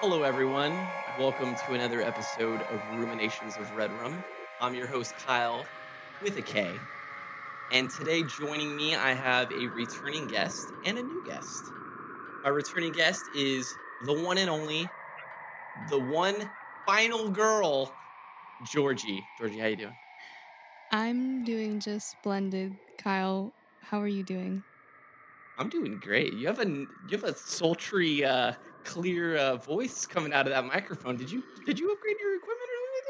Hello, everyone. Welcome to another episode of Ruminations of Red Room. I'm your host, Kyle, with a K. And today, joining me, I have a returning guest and a new guest. My returning guest is the one and only, the one final girl, Georgie. Georgie, how you doing? I'm doing just splendid. Kyle, how are you doing? I'm doing great. You have a you have a sultry, uh, clear uh, voice coming out of that microphone. Did you did you upgrade your equipment or anything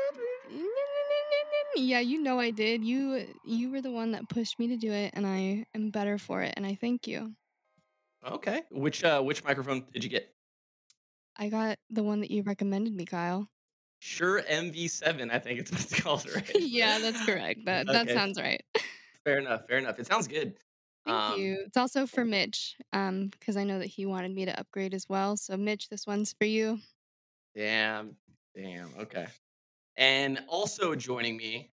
like that? Yeah, you know I did. You you were the one that pushed me to do it and I am better for it and I thank you. Okay. Which uh which microphone did you get? I got the one that you recommended me, Kyle. Sure, MV7, I think it's what it's called, right? yeah, that's correct. That that sounds right. Fair enough. Fair enough. It sounds good. Thank Um, you. It's also for Mitch, um, because I know that he wanted me to upgrade as well. So Mitch, this one's for you. damn. Damn. Okay. And also joining me,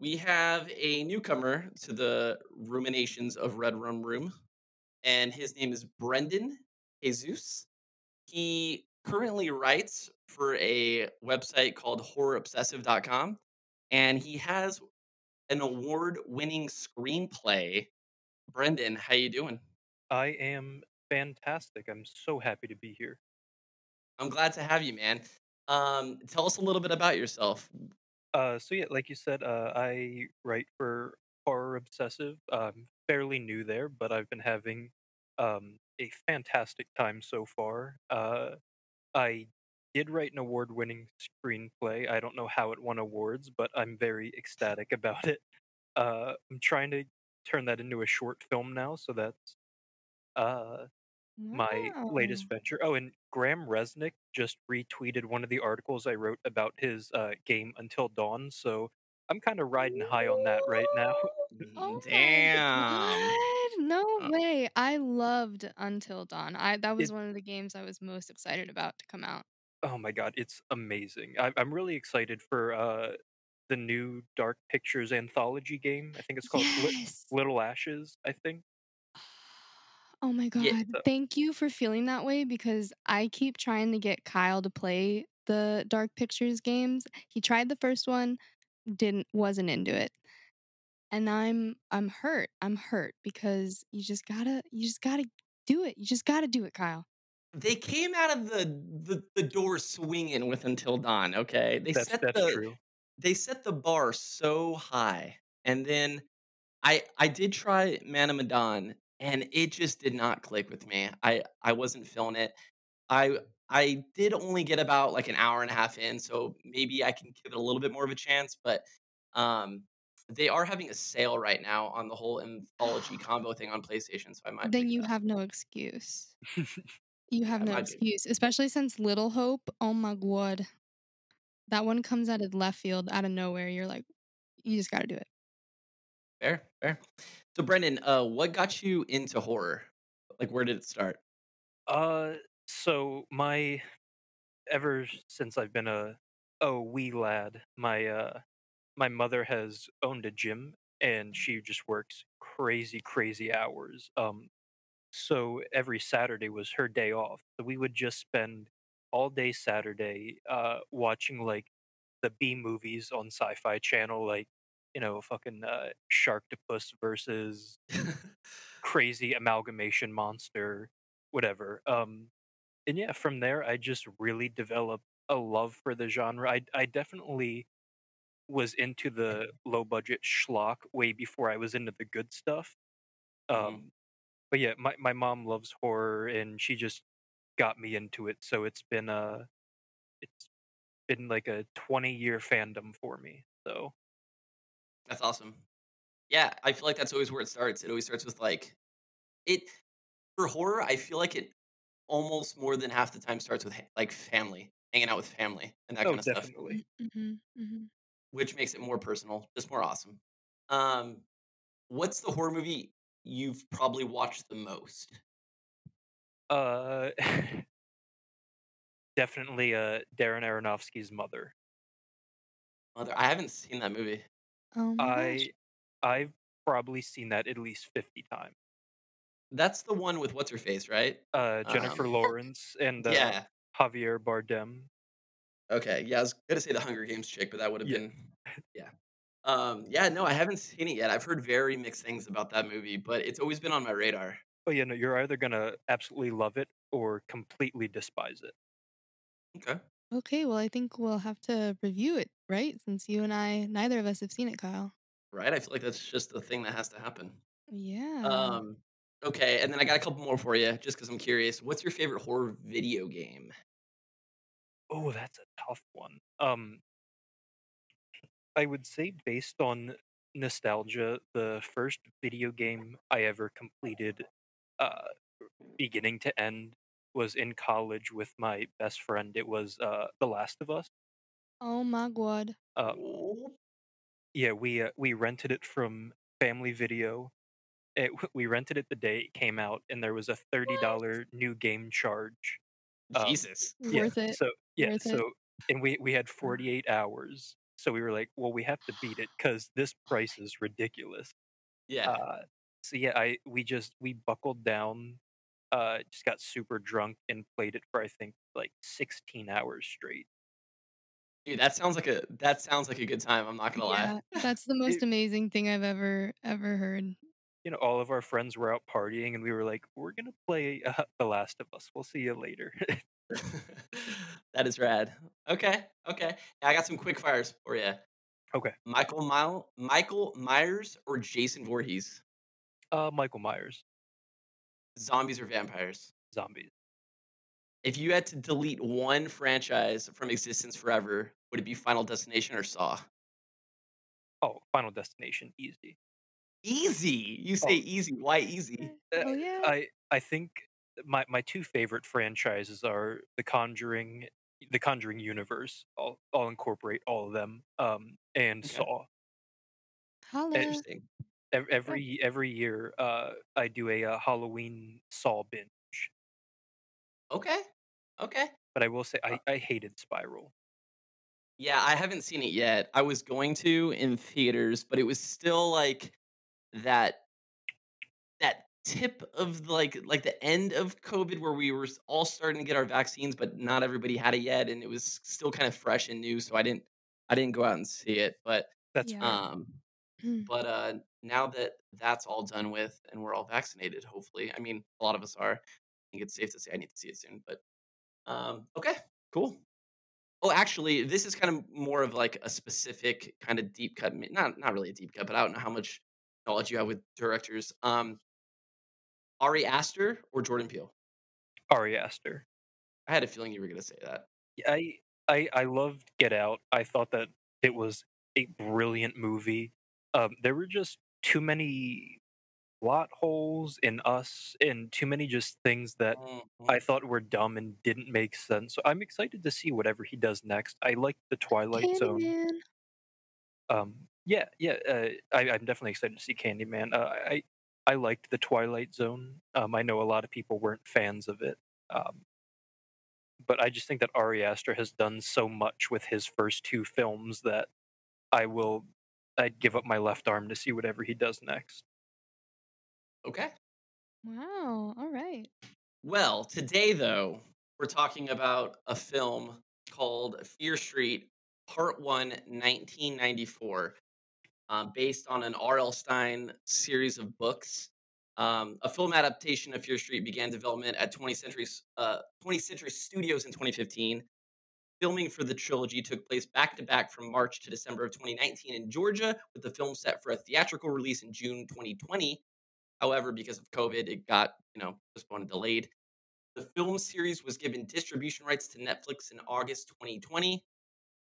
we have a newcomer to the ruminations of Red Rum Room, and his name is Brendan Jesus. He currently writes for a website called horrorobsessive.com, and he has an award-winning screenplay. Brendan, how you doing? I am fantastic. I'm so happy to be here. I'm glad to have you, man. Um, tell us a little bit about yourself. Uh, so yeah, like you said, uh, I write for Horror Obsessive. I'm fairly new there, but I've been having um, a fantastic time so far. Uh, I did write an award-winning screenplay. I don't know how it won awards, but I'm very ecstatic about it. Uh, I'm trying to turn that into a short film now, so that's uh, my latest venture. Oh, and Graham Reznick just retweeted one of the articles I wrote about his uh, game Until Dawn. So I'm kind of riding high on that right now. Oh Damn. No Uh, way. I loved Until Dawn. I that was It- one of the games I was most excited about to come out. oh my god, it's amazing. I- I'm really excited for uh, the new Dark Pictures anthology game. I think it's called Lit- Yes. Little Ashes. I think. Oh my Yeah. god. Thank you for feeling that way because I keep trying to get Kyle to play the Dark Pictures games. He tried the first one, didn't wasn't into it. And I'm I'm hurt. I'm hurt because you just gotta you just gotta do it. You just gotta do it, Kyle. they came out of the, the the door swinging with Until Dawn. Okay, they That's set that's the true. They set the bar so high, and then I I did try Man of Medan, and it just did not click with me. I I wasn't feeling it. I I did only get about like an hour and a half in, so maybe I can give it a little bit more of a chance. But um, they are having a sale right now on the whole anthology combo thing on PlayStation, so I might Then you have no excuse. You have I no excuse, especially since Little Hope. Oh my god, that one comes out of left field, out of nowhere. You're like, you just got to do it. Fair, fair. So, Brendan, uh, what got you into horror? Like, where did it start? Uh, so my ever since I've been a a wee lad, my uh my mother has owned a gym and she just works crazy crazy hours. Um, so every Saturday was her day off. So we would just spend all day Saturday uh watching like the B movies on Sci-Fi Channel, like you know, fucking uh, Sharktopus versus crazy amalgamation monster, whatever. Um, and yeah, from there, I just really developed a love for the genre. I I definitely was into the low budget schlock way before I was into the good stuff. Um, Mhm. but yeah, my my mom loves horror, and she just got me into it. So it's been a it's been like a twenty year fandom for me. So That's awesome. Yeah, I feel like that's always where it starts. It always starts with like it for horror. I feel like it almost more than half the time starts with ha- like family, hanging out with family and that oh, kind of stuff, definitely. Mm-hmm, mm-hmm. which makes it more personal, just more awesome. Um, what's the horror movie you've probably watched the most? Uh, definitely. Uh, Darren Aronofsky's mother. Mother, I haven't seen that movie. Oh my gosh. I I've probably seen that at least fifty times. That's the one with what's her face, right? Uh, Jennifer Um, Lawrence and uh, yeah, Javier Bardem. Okay, yeah, I was gonna say the Hunger Games chick, but that would have Yeah. been yeah. Um, yeah, no, I haven't seen it yet. I've heard very mixed things about that movie, but it's always been on my radar. Oh yeah, no, you're either gonna absolutely love it or completely despise it. Okay. Okay, well, I think we'll have to review it, right? Since you and I, neither of us have seen it, Kyle. Right? I feel like that's just the thing that has to happen. Yeah. Um, okay, and then I got a couple more for you, just because I'm curious. What's your favorite horror video game? Oh, that's a tough one. Um, I would say based on nostalgia, the first video game I ever completed, uh, beginning to end, was in college with my best friend. It was uh, The Last of Us. oh my god. Oh, yeah, we uh, we rented it from Family Video. It, we rented it the day it came out, and there was a thirty dollar new game charge. Um, Jesus. yeah, Worth it. So yeah, Worth it. so and we we had 48 hours. So we were like, well, we have to beat it because this price is ridiculous. Yeah. Uh, so yeah, I we just we buckled down, uh, just got super drunk and played it for I think like 16 hours straight. Dude, that sounds like a that sounds like a good time. I'm not gonna lie. That's the most It- amazing thing I've ever ever heard. You know, all of our friends were out partying, and we were like, we're gonna play uh, The Last of Us. We'll see you later. that is rad. Okay, okay. Yeah, I got some quick fires for you. okay, Michael Mile, Michael Myers, or Jason Voorhees? Uh, Michael Myers, Zombies or vampires? zombies. If you had to delete one franchise from existence forever, would it be Final Destination or Saw? Oh, Final Destination, easy. Easy. You Oh. say easy. Why easy? Uh, Oh yeah. I I think my my two favorite franchises are The Conjuring, The Conjuring universe. I'll I'll incorporate all of them. Um, and Okay. Saw. Holla. Interesting. Ev- Every every year, uh, I do a, uh Halloween Saw binge. Okay. Okay. But I will say, I I hated Spiral. Yeah, I haven't seen it yet. I was going to in theaters, but it was still like that that tip of like like the end of COVID where we were all starting to get our vaccines, but not everybody had it yet, and it was still kind of fresh and new. So I didn't I didn't go out and see it. But That's Yeah. fair. Um, but uh, now that that's all done with and we're all vaccinated, hopefully, I mean a lot of us are. I think it's safe to say I need to see it soon. But um, okay, cool. Oh, actually, this is kind of more of like a specific kind of deep cut. Not not really a deep cut, but I don't know how much knowledge you have with directors. Um, Ari Aster or Jordan Peele? Ari Aster. I had a feeling you were going to say that. I I I loved Get Out. I thought that it was a brilliant movie. Um, there were just too many plot holes in us and too many just things that Mhm. I thought were dumb and didn't make sense. So I'm excited to see whatever he does next. I like the Twilight Zone. Um, yeah, yeah, uh, I, I'm definitely excited to see Candyman. Uh, I I liked the Twilight Zone. Um, I know a lot of people weren't fans of it, um, but I just think that Ari Aster has done so much with his first two films that I will. I'd give up my left arm to see whatever he does next. Okay. Wow. All right. Well, today though, we're talking about a film called Fear Street, Part One, 1994, um, based on an R.L. Stine series of books. Um, a film adaptation of Fear Street began development at 20th Century, uh, 20th Century Studios in 2015. Filming for the trilogy took place back to back from March to December of 2019 in Georgia, with the film set for a theatrical release in June 2020. However, because of COVID, it got you know postponed and delayed. The film series was given distribution rights to Netflix in August 2020,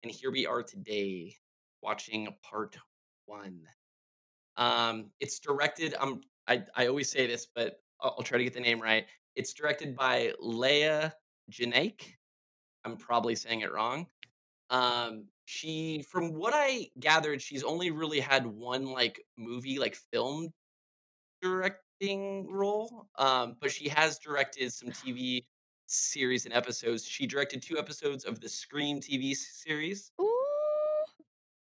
and here we are today watching part one. Um, it's directed. Um, I I always say this, but I'll, I'll try to get the name right. It's directed by Leia Janiak. I'm probably saying it wrong. Um, she, from what I gathered, she's only really had one like movie, like film directing role. Um, but she has directed some TV series and episodes. She directed two episodes of the Scream TV series. Ooh.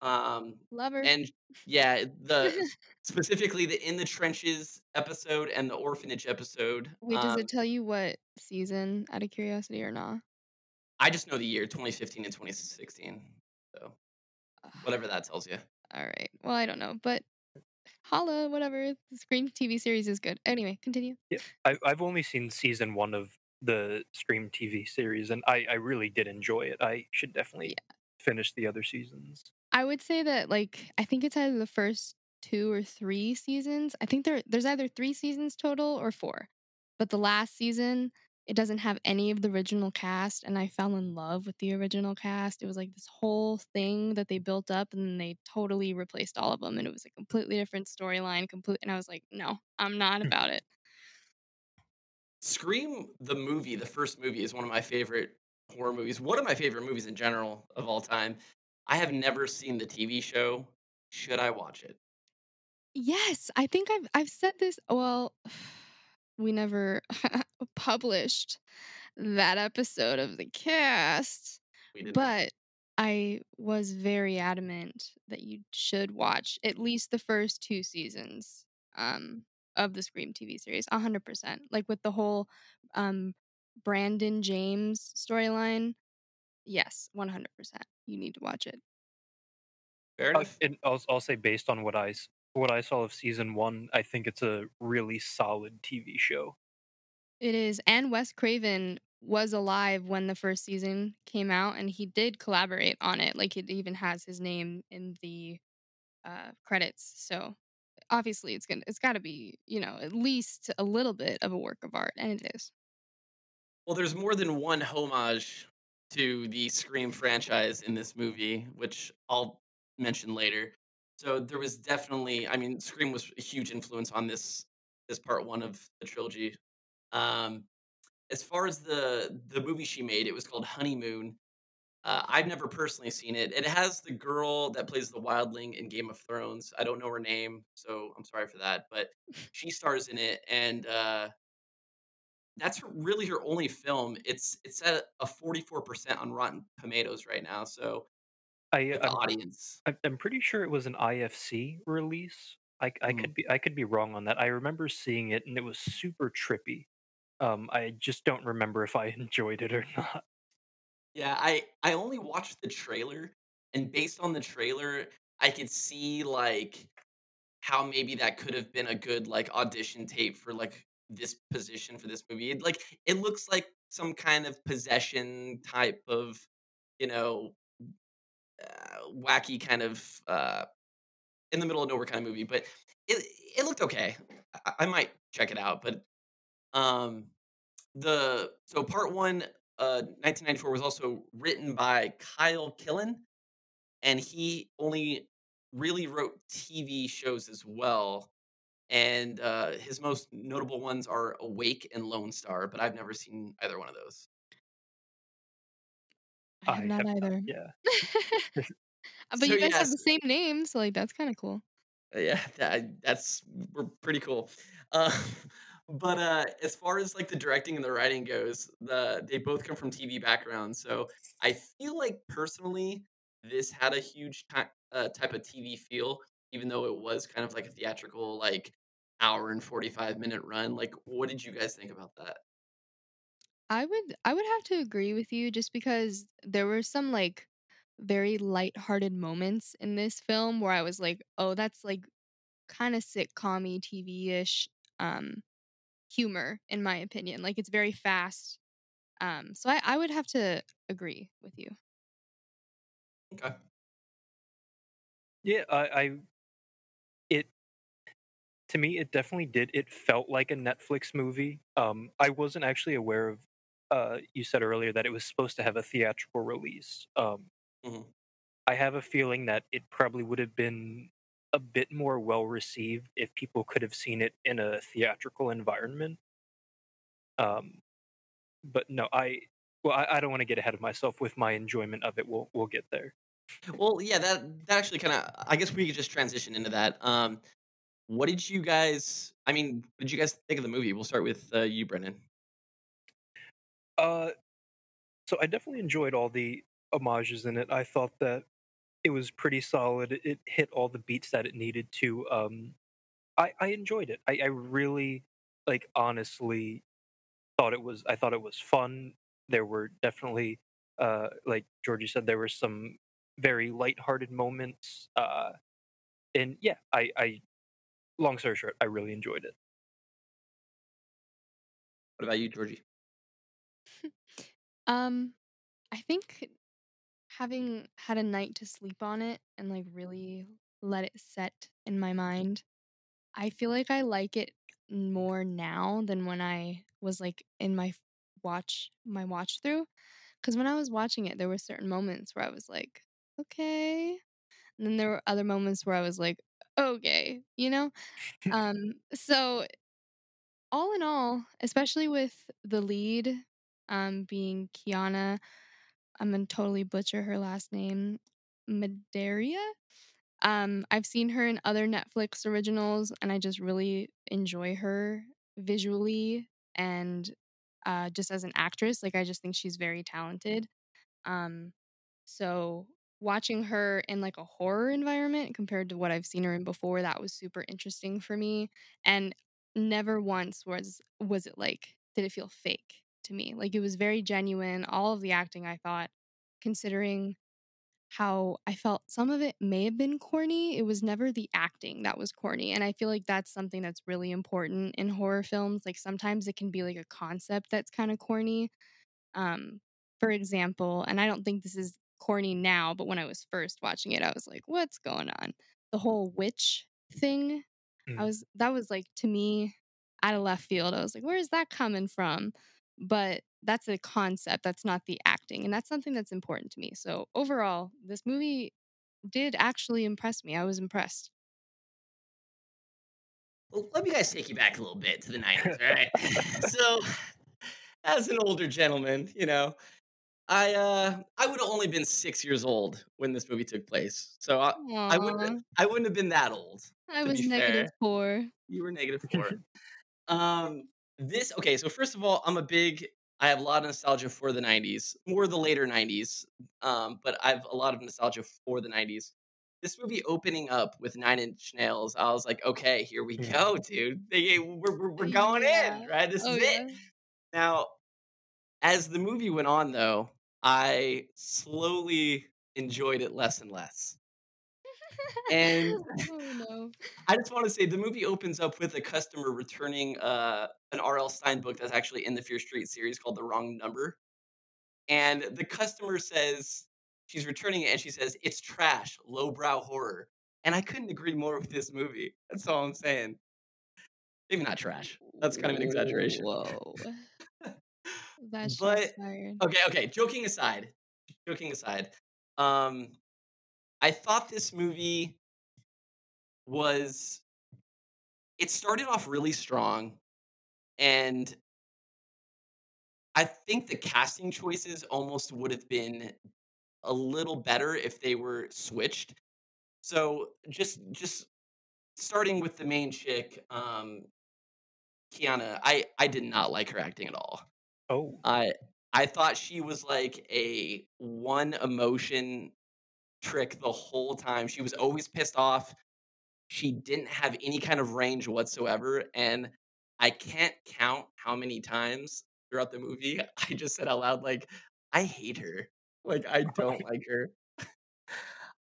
Um, Love her. and yeah, the specifically the In the Trenches episode and the Orphanage episode. Wait, does um, it tell you what season out of curiosity or not? I just know the year 2015 and 2016. So ah. whatever that tells you. All right. Well, I don't know, but holla, whatever. The Scream TV series is good. Anyway, continue. Yeah, I, I've only seen season one of the Scream TV series, and I, I really did enjoy it. I should definitely finish the other seasons. I would say that like I think it's either the first two or three seasons. I think there there's either three seasons total or four. But the last season, it doesn't have any of the original cast, and I fell in love with the original cast. It was like this whole thing that they built up, and then they totally replaced all of them, and it was a completely different storyline. Complete, and I was like, no, I'm not hmm. about it. Scream the movie, the first movie, is one of my favorite horror movies. One of my favorite movies in general of all time. I have never seen the TV show. Should I watch it? Yes, I think I've I've said this. Well, we never published that episode of the cast, We did not. but I was very adamant that you should watch at least the first two seasons um, of the Scream TV series, hundred percent. Like with the whole um, Brandon James storyline. Yes, one hundred percent. You need to watch it. Fair Uh, enough. and I'll, I'll say based on what I s- what I saw of season one, I think it's a really solid TV show. It is. And Wes Craven was alive when the first season came out and he did collaborate on it. Like it even has his name in the uh credits. So obviously it's gonna it's gotta be, you know, at least a little bit of a work of art. And it is. Well, there's more than one homage to the Scream franchise in this movie, which I'll mention later. So there was definitely, I mean, Scream was a huge influence on this this part one of the trilogy. Um, as far as the the movie she made, it was called Honeymoon. Uh, I've never personally seen it. It has the girl that plays the wildling in Game of Thrones. I don't know her name, so I'm sorry for that. But she stars in it, and uh, that's really her only film. It's it's at a 44% on Rotten Tomatoes right now. So I I'm, audience, I'm pretty sure it was an IFC release. I, I Mhm. could be I could be wrong on that. I remember seeing it and it was super trippy. Um, I just don't remember if I enjoyed it or not. yeah, I I only watched the trailer, and based on the trailer, I could see like how maybe that could have been a good like audition tape for like this position for this movie. It, like it looks like some kind of possession type of you know uh, wacky kind of uh, in the middle of nowhere kind of movie, but it it looked okay. I, I might check it out, but um, the so part one, uh, 1994 was also written by Kyle Killen, and he only really wrote TV shows as well. And uh, his most notable ones are Awake and Lone Star, but I've never seen either one of those. I have not either. Yeah. but So, you guys have the same name, so like that's kind of cool. Uh, Yeah, that, that's we're pretty cool. Uh, but uh, as far as like the directing and the writing goes, the they both come from TV backgrounds. So I feel like personally, this had a huge ty- uh, type of TV feel, even though it was kind of like a theatrical, like hour and forty five minute run. Like, what did you guys think about that? I would I would have to agree with you just because there were some like very light-hearted moments in this film where I was like, "Oh, that's like kind of sitcom-y TV-ish um humor in my opinion. Like it's very fast. Um so I I would have to agree with you. Okay. Yeah, I, I it to me it definitely did. It felt like a Netflix movie. Um, I wasn't actually aware of. Uh, you said earlier that it was supposed to have a theatrical release. Um, Mhm. I have a feeling that it probably would have been a bit more well received if people could have seen it in a theatrical environment. Um, but no, I well, I, I don't want to get ahead of myself with my enjoyment of it. We'll we'll get there. Well, yeah, that that actually kind of. I guess we could just transition into that. Um, what did you guys? I mean, what did you guys think of the movie? We'll start with uh, you, Brendan. Uh, so I definitely enjoyed all the homages in it. I thought that it was pretty solid. It- It hit all the beats that it needed to. Um, I I enjoyed it. I, I really, like, honestly, thought it was. I thought it was fun. There were definitely Uh, like Georgie said, there were some very light-hearted moments. Uh, and yeah, I, I, long story short, I really enjoyed it. What about you, Georgie? Um, I think having had a night to sleep on it and like really let it set in my mind, I feel like I like it more now than when I was like in my watch my watch through. Because when I was watching it, there were certain moments where I was like, okay, and then there were other moments where I was like, okay, you know. Um, so all in all, especially with the lead um being Kiana I'm gonna totally butcher her last name, Medaria. Um, I've seen her in other Netflix originals, and I just really enjoy her visually and uh, just as an actress. Like, I just think she's very talented. Um, so watching her in like a horror environment compared to what I've seen her in before, that was super interesting for me. And never once was was it like did it feel fake to me. Like it was very genuine. All of the acting I thought, considering how I felt some of it may have been corny, it was never the acting that was corny. And I feel like that's something that's really important in horror films. Like sometimes it can be like a concept that's kind of corny, um, for example, and I don't think this is corny now, but when I was first watching it, I was like, what's going on? The whole witch thing. I Mm. was that was like to me out of left field. I was like, where is that coming from? But that's a concept. That's not the acting. And that's something that's important to me. So overall, this movie did actually impress me. I was impressed. Well, let me guys take you back a little bit to the 90s, all right? so, as an older gentleman, you know, I uh I would have only been 6 years old when this movie took place. So I I wouldn't I wouldn't have been that old, I was negative four. You were negative 4. Um this okay, so first of all, I'm a big I have a lot of nostalgia for the 90s, more the later 90s. Um but I have a lot of nostalgia for the 90s. This movie opening up with Nine Inch Nails, I was like, okay, here we go, dude. They, we're, we're, we're going Yeah. in, right? This Oh is yeah. it. Now, as the movie went on, though, I slowly enjoyed it less and less. And oh no. I just want to say the movie opens up with a customer returning uh, an R.L. Stine book that's actually in the Fear Street series called The Wrong Number. And the customer says, she's returning it and she says, it's trash, lowbrow horror. And I couldn't agree more with this movie. That's all I'm saying. Maybe not trash. That's kind of an exaggeration. Whoa. That's But-. Okay, okay. Joking aside, joking aside, um, I thought this movie was. It started off really strong, and I think the casting choices almost would have been a little better if they were switched. So just just starting with the main chick, um, Kiana, I I did not like her acting at all. Oh, I I thought she was like a one emotion trick the whole time. She was always pissed off. She didn't have any kind of range whatsoever, and I can't count how many times throughout the movie I just said out loud like, "I hate her. Like, I don't like her."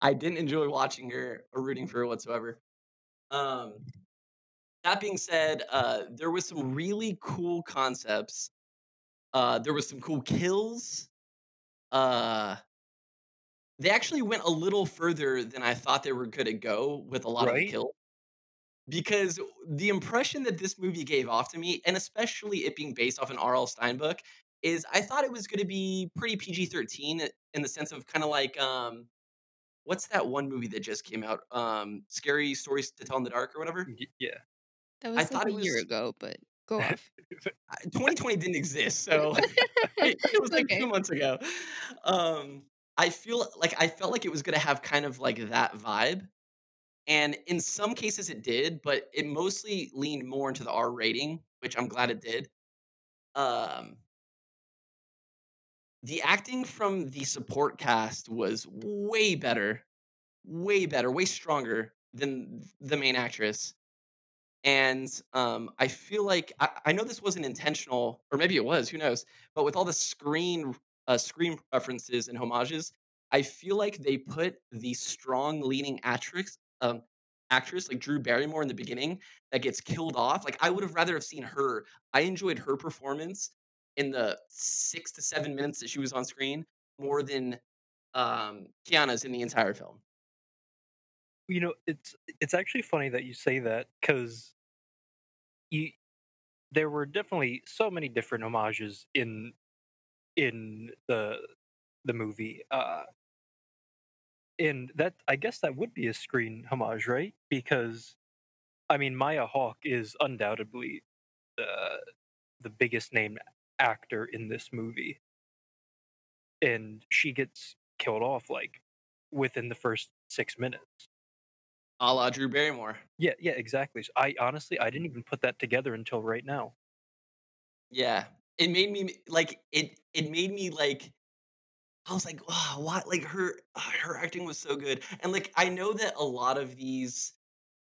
I didn't enjoy watching her or rooting for her whatsoever. Um, that being said, uh, there was some really cool concepts uh, there was some cool kills. Uh, they actually went a little further than I thought they were gonna go with a lot of Right? kill. Because the impression that this movie gave off to me, and especially it being based off an R.L. Stine book, is I thought it was gonna be pretty PG-13 in the sense of kind of like um, what's that one movie that just came out? Um, Scary Stories to Tell in the Dark or whatever. Y- yeah. That I was like thought a it year ago, but go off. 2020 didn't exist, so it, it was like Okay. two months ago. Um, I feel like I felt like it was gonna have kind of like that vibe, and in some cases it did, but it mostly leaned more into the R rating, which I'm glad it did. Um, the acting from the support cast was way better, way better, way stronger than the main actress. And um, I feel like I, I know this wasn't intentional, or maybe it was, who knows? But with all the screen uh, Scream references and homages, I feel like they put the strong leading actress, um, actress like Drew Barrymore in the beginning that gets killed off. Like I would have rather have seen her. I enjoyed her performance in the six to seven minutes that she was on screen more than um, Kiana's in the entire film. You know, it's it's actually funny that you say that because you there were definitely so many different homages in in the the movie. Uh, and that I guess that would be a Scream homage, right? Because I mean, Maya Hawke is undoubtedly the the biggest named actor in this movie, and she gets killed off like within the first six minutes. A la Drew Barrymore. Yeah, yeah, exactly. So I honestly I didn't even put that together until right now. Yeah, it made me like it. It made me like I was like, wow, what? Like her, her acting was so good, and like I know that a lot of these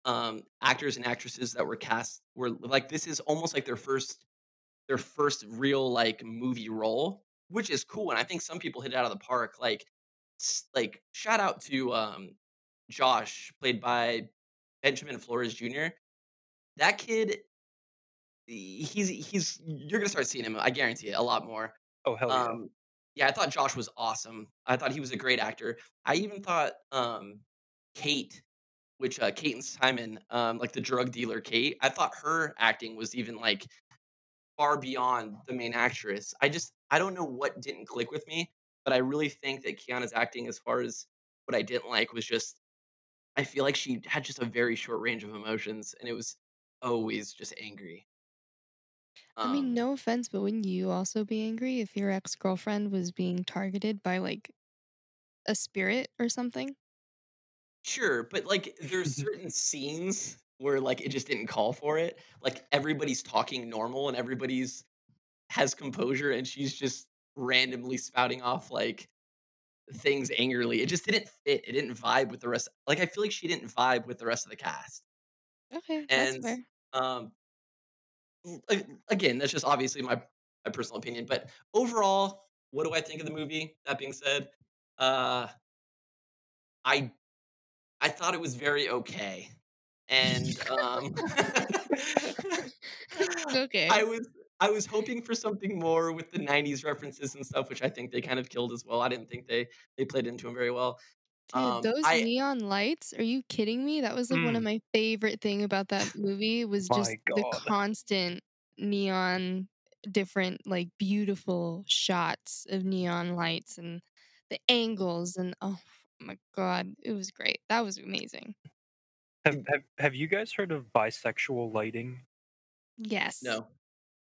um actors and actresses that were cast were like this is almost like their first their first real like movie role, which is cool, and I think some people hit it out of the park. Like, like shout out to um Josh, played by Benjamin Flores Jr. That kid, he's he's you're gonna start seeing him. I guarantee it a lot more. Oh hell yeah! Um, yeah, I thought Josh was awesome. I thought he was a great actor. I even thought um, Kate, which uh, Kate and Simon, um, like the drug dealer Kate, I thought her acting was even like far beyond the main actress. I just I don't know what didn't click with me, but I really think that Kiana's acting, as far as what I didn't like, was just I feel like she had just a very short range of emotions, and it was always just angry. I mean, Um, no offense, but wouldn't you also be angry if your ex girlfriend was being targeted by like a spirit or something? Sure, but, like, there's certain scenes where, like, it just didn't call for it. Like, everybody's talking normal and everybody's has composure, and she's just randomly spouting off, like, things angrily. It just didn't fit. It didn't vibe with the rest like, I feel like she didn't vibe with the rest of the cast. Okay, that's And, fair. um, again, that's just obviously my my personal opinion, but overall, what do I think of the movie? That being said, uh, I I thought it was very okay. And, um, Okay. I was I was hoping for something more with the '90s references and stuff, which I think they kind of killed as well. I didn't think they they played into them very well. Dude, Um, those I neon lights, are you kidding me? That was like one of Mm, my favorite thing about that movie was just the constant neon different like beautiful shots of neon lights and the angles and oh my god, it was great. That was amazing. Have have have you guys heard of bisexual lighting? Yes. no.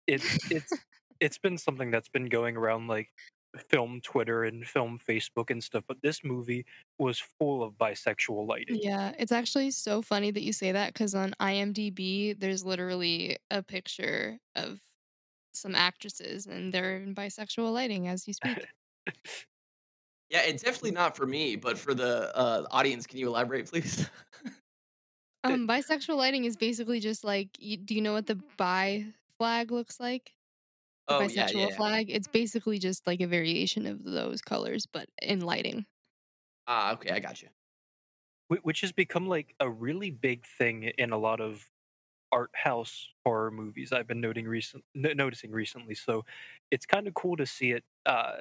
It's it's it's been something that's been going around like film Twitter and film Facebook and stuff, but this movie was full of bisexual lighting. Yeah, it's actually so funny that you say that because on IMDb, there's literally a picture of some actresses and they're in bisexual lighting as you speak. Yeah, it's definitely not for me, but for the, uh, audience, can you elaborate, please? Um, bisexual lighting is basically just like, you, do you know what the bi flag looks like? The Oh, yeah, yeah, bisexual yeah. flag? It's basically just like a variation of those colors, but in lighting. Ah, okay, I got you. Which has become like a really big thing in a lot of art house horror movies I've been noting recent no- noticing recently. So it's kind of cool to see it. Uh,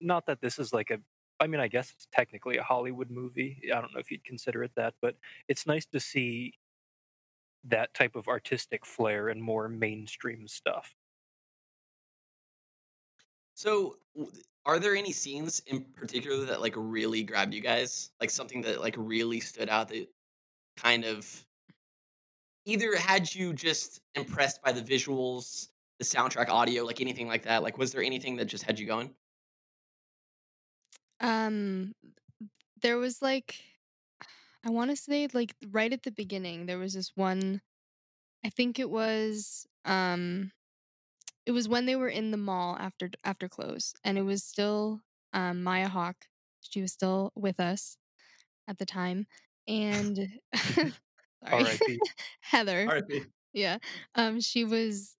not that this is like a, I mean, I guess it's technically a Hollywood movie. I don't know if you'd consider it that, but it's nice to see that type of artistic flair and more mainstream stuff. So, are there any scenes in particular that, like, really grabbed you guys? Like, something that, like, really stood out that kind of either had you just impressed by the visuals, the soundtrack, audio, like, anything like that? Like, was there anything that just had you going? Um, there was like, I want to say like right at the beginning, there was this one, I think it was, um, it was when they were in the mall after after close, and it was still um, Maya Hawke. She was still with us at the time, and sorry. Heather. RIP. Yeah, um, she was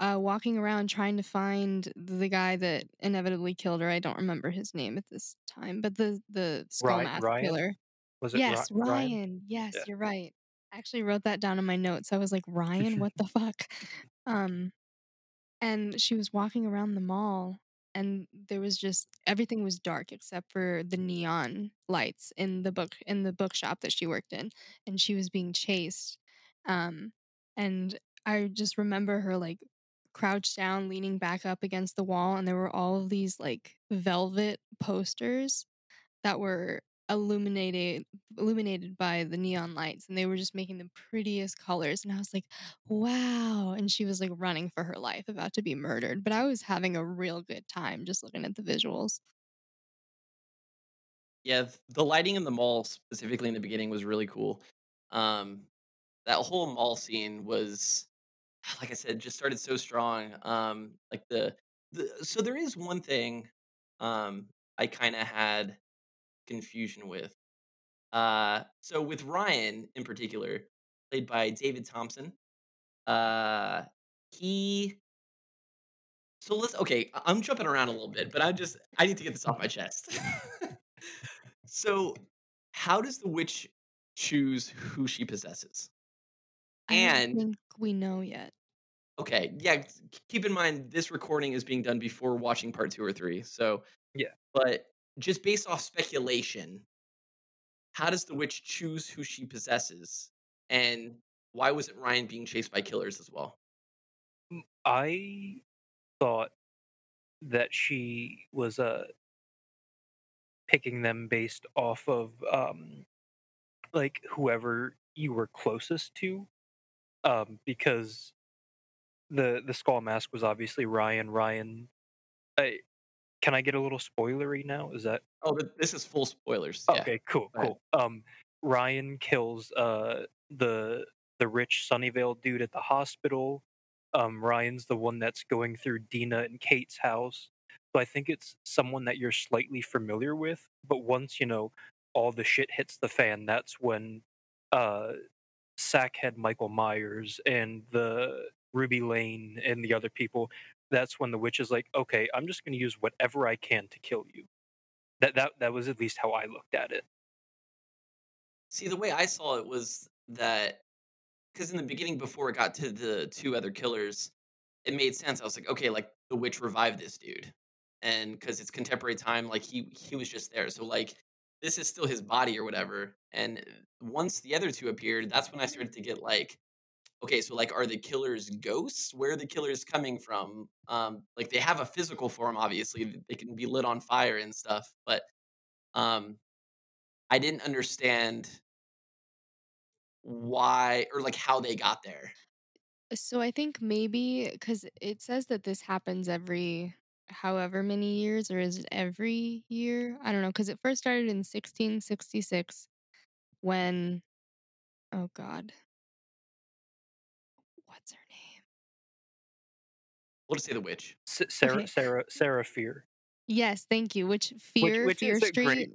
uh, walking around trying to find the guy that inevitably killed her. I don't remember his name at this time, but the the skull mask Ryan? killer. Was it Yes, Ryan? Ryan. Yes, Yeah. you're right. I actually wrote that down in my notes. I was like, Ryan, what the fuck? Um, and she was walking around the mall, and there was just everything was dark except for the neon lights in the book in the bookshop that she worked in, and she was being chased. Um, and I just remember her like crouched down, leaning back up against the wall, and there were all of these like velvet posters that were illuminated illuminated by the neon lights and they were just making the prettiest colors and I was like wow and she was like running for her life about to be murdered but I was having a real good time just looking at the visuals Yeah, the lighting in the mall, specifically in the beginning, was really cool. Um, that whole mall scene was, like I said, just started so strong. Um, like the the so there is one thing um I kind of had confusion with. Uh, so with Ryan in particular, played by David Thompson, uh, he. So let's okay. I'm jumping around a little bit, but I just I need to get this off my chest. so, how does the witch choose who she possesses? I don't And think we know yet okay, yeah, keep in mind this recording is being done before watching part two or three. So, Yeah. but just based off speculation, how does the witch choose who she possesses? And why wasn't Ryan being chased by killers as well? Mm, I thought that she was uh picking them based off of um like whoever you were closest to um because the the skull mask was obviously Ryan Ryan I can I get a little spoilery now is that Oh, this is full spoilers. Yeah. Okay, cool, cool. Um, Ryan kills uh the the rich Sunnyvale dude at the hospital. Um, Ryan's the one that's going through Dina and Kate's house. So I think it's someone that you're slightly familiar with. But once you know all the shit hits the fan, that's when uh Sackhead Michael Myers and the Ruby Lane and the other people. That's when the witch is like, okay, I'm just going to use whatever I can to kill you that that that was at least how I looked at it. See, the way I saw it was that because in the beginning, before it got to the two other killers, it made sense. I was like, okay, like the witch revived this dude, and because it's contemporary time, like he he was just there. So like this is still his body or whatever. And once the other two appeared, that's when I started to get like, okay, so like, are the killers ghosts? Where are the killers coming from? Um, like they have a physical form, obviously, they can be lit on fire and stuff, but um, I didn't understand why or like how they got there. So I think maybe because it says that this happens every however many years, or is it every year? I don't know. Because it first started in 1666 when, oh God, what's her name? We'll just say the witch. S- Sarah Okay. Sarah Sarah Fear, Yes, thank you. Which which Fear, which Fear is a Street? great.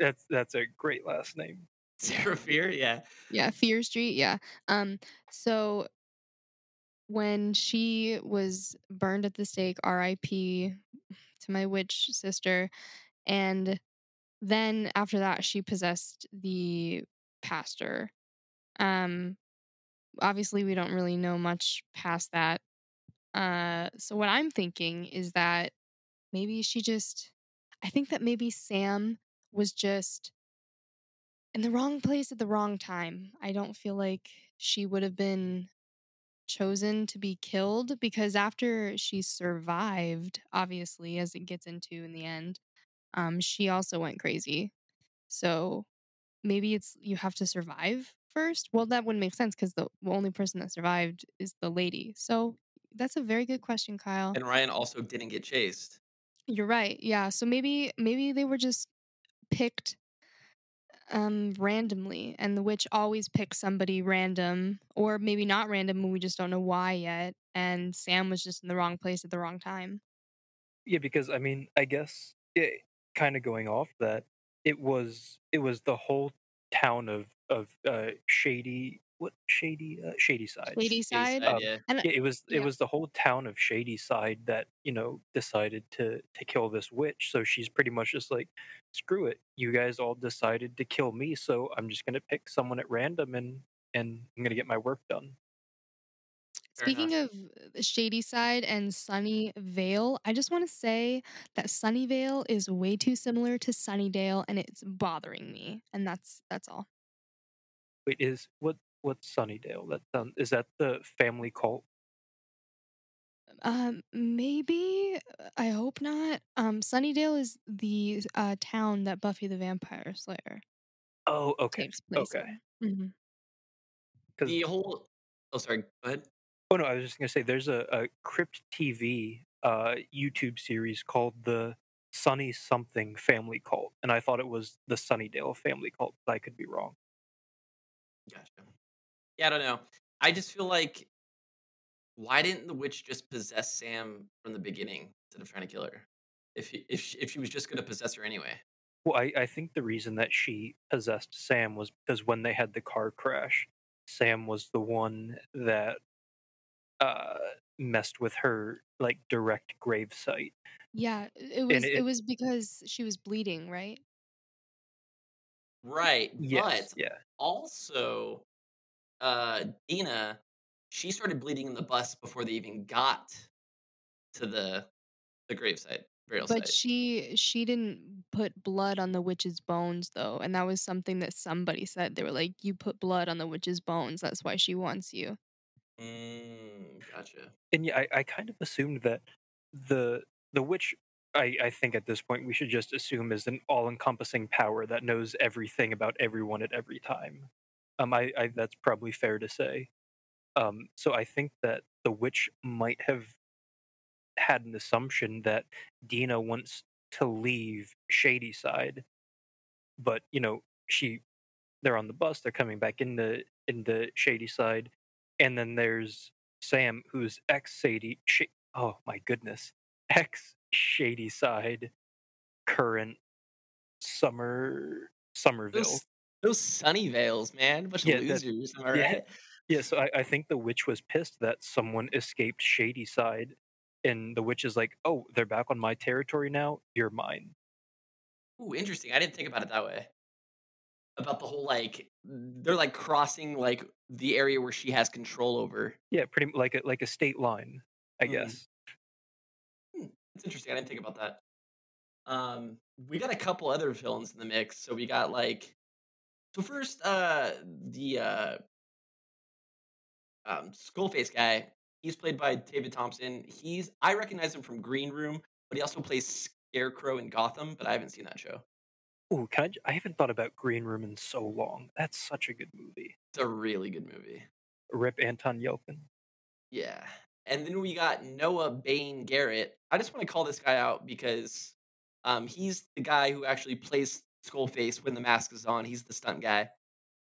That's that's a great last name. Sarah Fear, yeah. Yeah, Fear Street. Yeah. Um. So when she was burned at the stake, R.I.P. to my witch sister, and then after that she possessed the pastor. Um. Obviously, we don't really know much past that. Uh. So what I'm thinking is that maybe she just. I think that maybe Sam was just in the wrong place at the wrong time. I don't feel like she would have been chosen to be killed because after she survived, obviously, as it gets into in the end, um, she also went crazy. So maybe it's you have to survive first. Well, that wouldn't make sense because the only person that survived is the lady. So that's a very good question, Kyle. And Ryan also didn't get chased. You're right. Yeah. So maybe maybe they were just picked um randomly and the witch always picks somebody random or maybe not random and we just don't know why yet and Sam was just in the wrong place at the wrong time. Yeah, because I mean, I guess it, kind of going off that, it was it was the whole town of of uh, Shady what Shady uh, Shady Side. Shady side. Um, yeah. And Yeah, it was it yeah. was the whole town of Shady Side that you know decided to to kill this witch. So she's pretty much just like, screw it, you guys all decided to kill me, so I'm just gonna pick someone at random and and I'm gonna get my work done. Speaking of Shady Side and Sunnyvale, I just want to say that Sunnyvale is way too similar to Sunnydale, and it's bothering me. And that's that's all. Wait, is what what's Sunnydale? That um, is that the family cult? Um, maybe uh, I hope not. Um, Sunnydale is the uh town that Buffy the Vampire Slayer Oh, okay, takes place okay. Mhm. Because The whole. Oh, sorry. Go ahead. oh no, I was just gonna say there's a, a Crypt TV uh YouTube series called the Sunny Something Family Cult, and I thought it was the Sunnydale Family Cult, but I could be wrong. Gotcha. Yeah, I don't know. I just feel like why didn't the witch just possess Sam from the beginning instead of trying to kill her? If he, if she, if she was just going to possess her anyway. Well, I, I think the reason that she possessed Sam was because when they had the car crash, Sam was the one that uh, messed with her like direct grave site. Yeah, it was it, it- was because she was bleeding, right? Right, Yes, but yeah, also uh Deena, she started bleeding in the bus before they even got to the the gravesite burial But site. she she didn't put blood on the witch's bones though, and that was something that somebody said. They were like, "You put blood on the witch's bones. That's why she wants you." Mm, gotcha. and yeah, I, I kind of assumed that the the witch. I, I think at this point we should just assume is an all-encompassing power that knows everything about everyone at every time. Um, I, I that's probably fair to say. Um, so I think that the witch might have had an assumption that Deena wants to leave Shady Side, but you know she they're on the bus, they're coming back in the in the Shady Side, and then there's Sam who's ex Sadie. Sh- oh my goodness, ex Shady Side, current Summer Somerville. Those sunny veils, man. Bunch Yeah, of that- losers, I yeah. right? Yeah, so I, I think the witch was pissed that someone escaped Shady Side, and the witch is like, "Oh, they're back on my territory now. You're mine." Ooh, interesting. I didn't think about it that way. About the whole like they're like crossing like the area where she has control over. Yeah, pretty like a like a state line, I Mm. guess. It's interesting. I didn't think about that. Um, we got a couple other villains in the mix. So we got like so first uh the uh um Skullface guy. He's played by David Thompson. He's I recognize him from Green Room, but he also plays Scarecrow in Gotham, but I haven't seen that show. Ooh, can I? I haven't thought about Green Room in so long. That's such a good movie. It's a really good movie. Rip Anton Yelchin. Yeah. And then we got Noah Bain Garrett. I just want to call this guy out because um, he's the guy who actually plays Skullface when the mask is on. He's the stunt guy.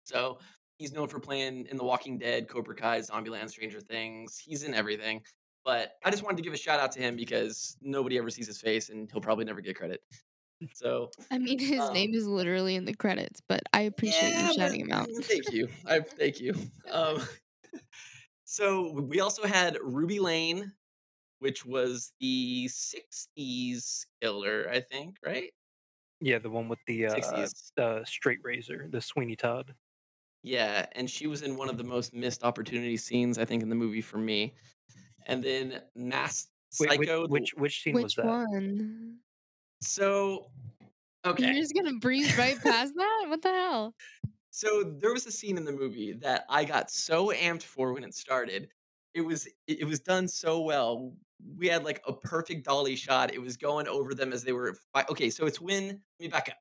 So he's known for playing in The Walking Dead, Cobra Kai, Zombieland, Stranger Things. He's in everything. But I just wanted to give a shout out to him because nobody ever sees his face and he'll probably never get credit. So I mean, his Um, name is literally in the credits, but I appreciate Yeah, you shouting him out. Thank you. I thank you. Um, so we also had Ruby Lane, which was the '60s killer, I think, right? Yeah, the one with the uh, uh, straight razor, the Sweeney Todd. Yeah, and she was in one of the most missed opportunity scenes, I think, in the movie for me. And then Mass Psycho. the- which which scene was that? one? so okay. You're just gonna breeze right past that? What the hell? So there was a scene in the movie that I got so amped for when it started. It was it it was done so well. We had like a perfect dolly shot. It was going over them as they were. Fi- okay, so it's when. Let me back up.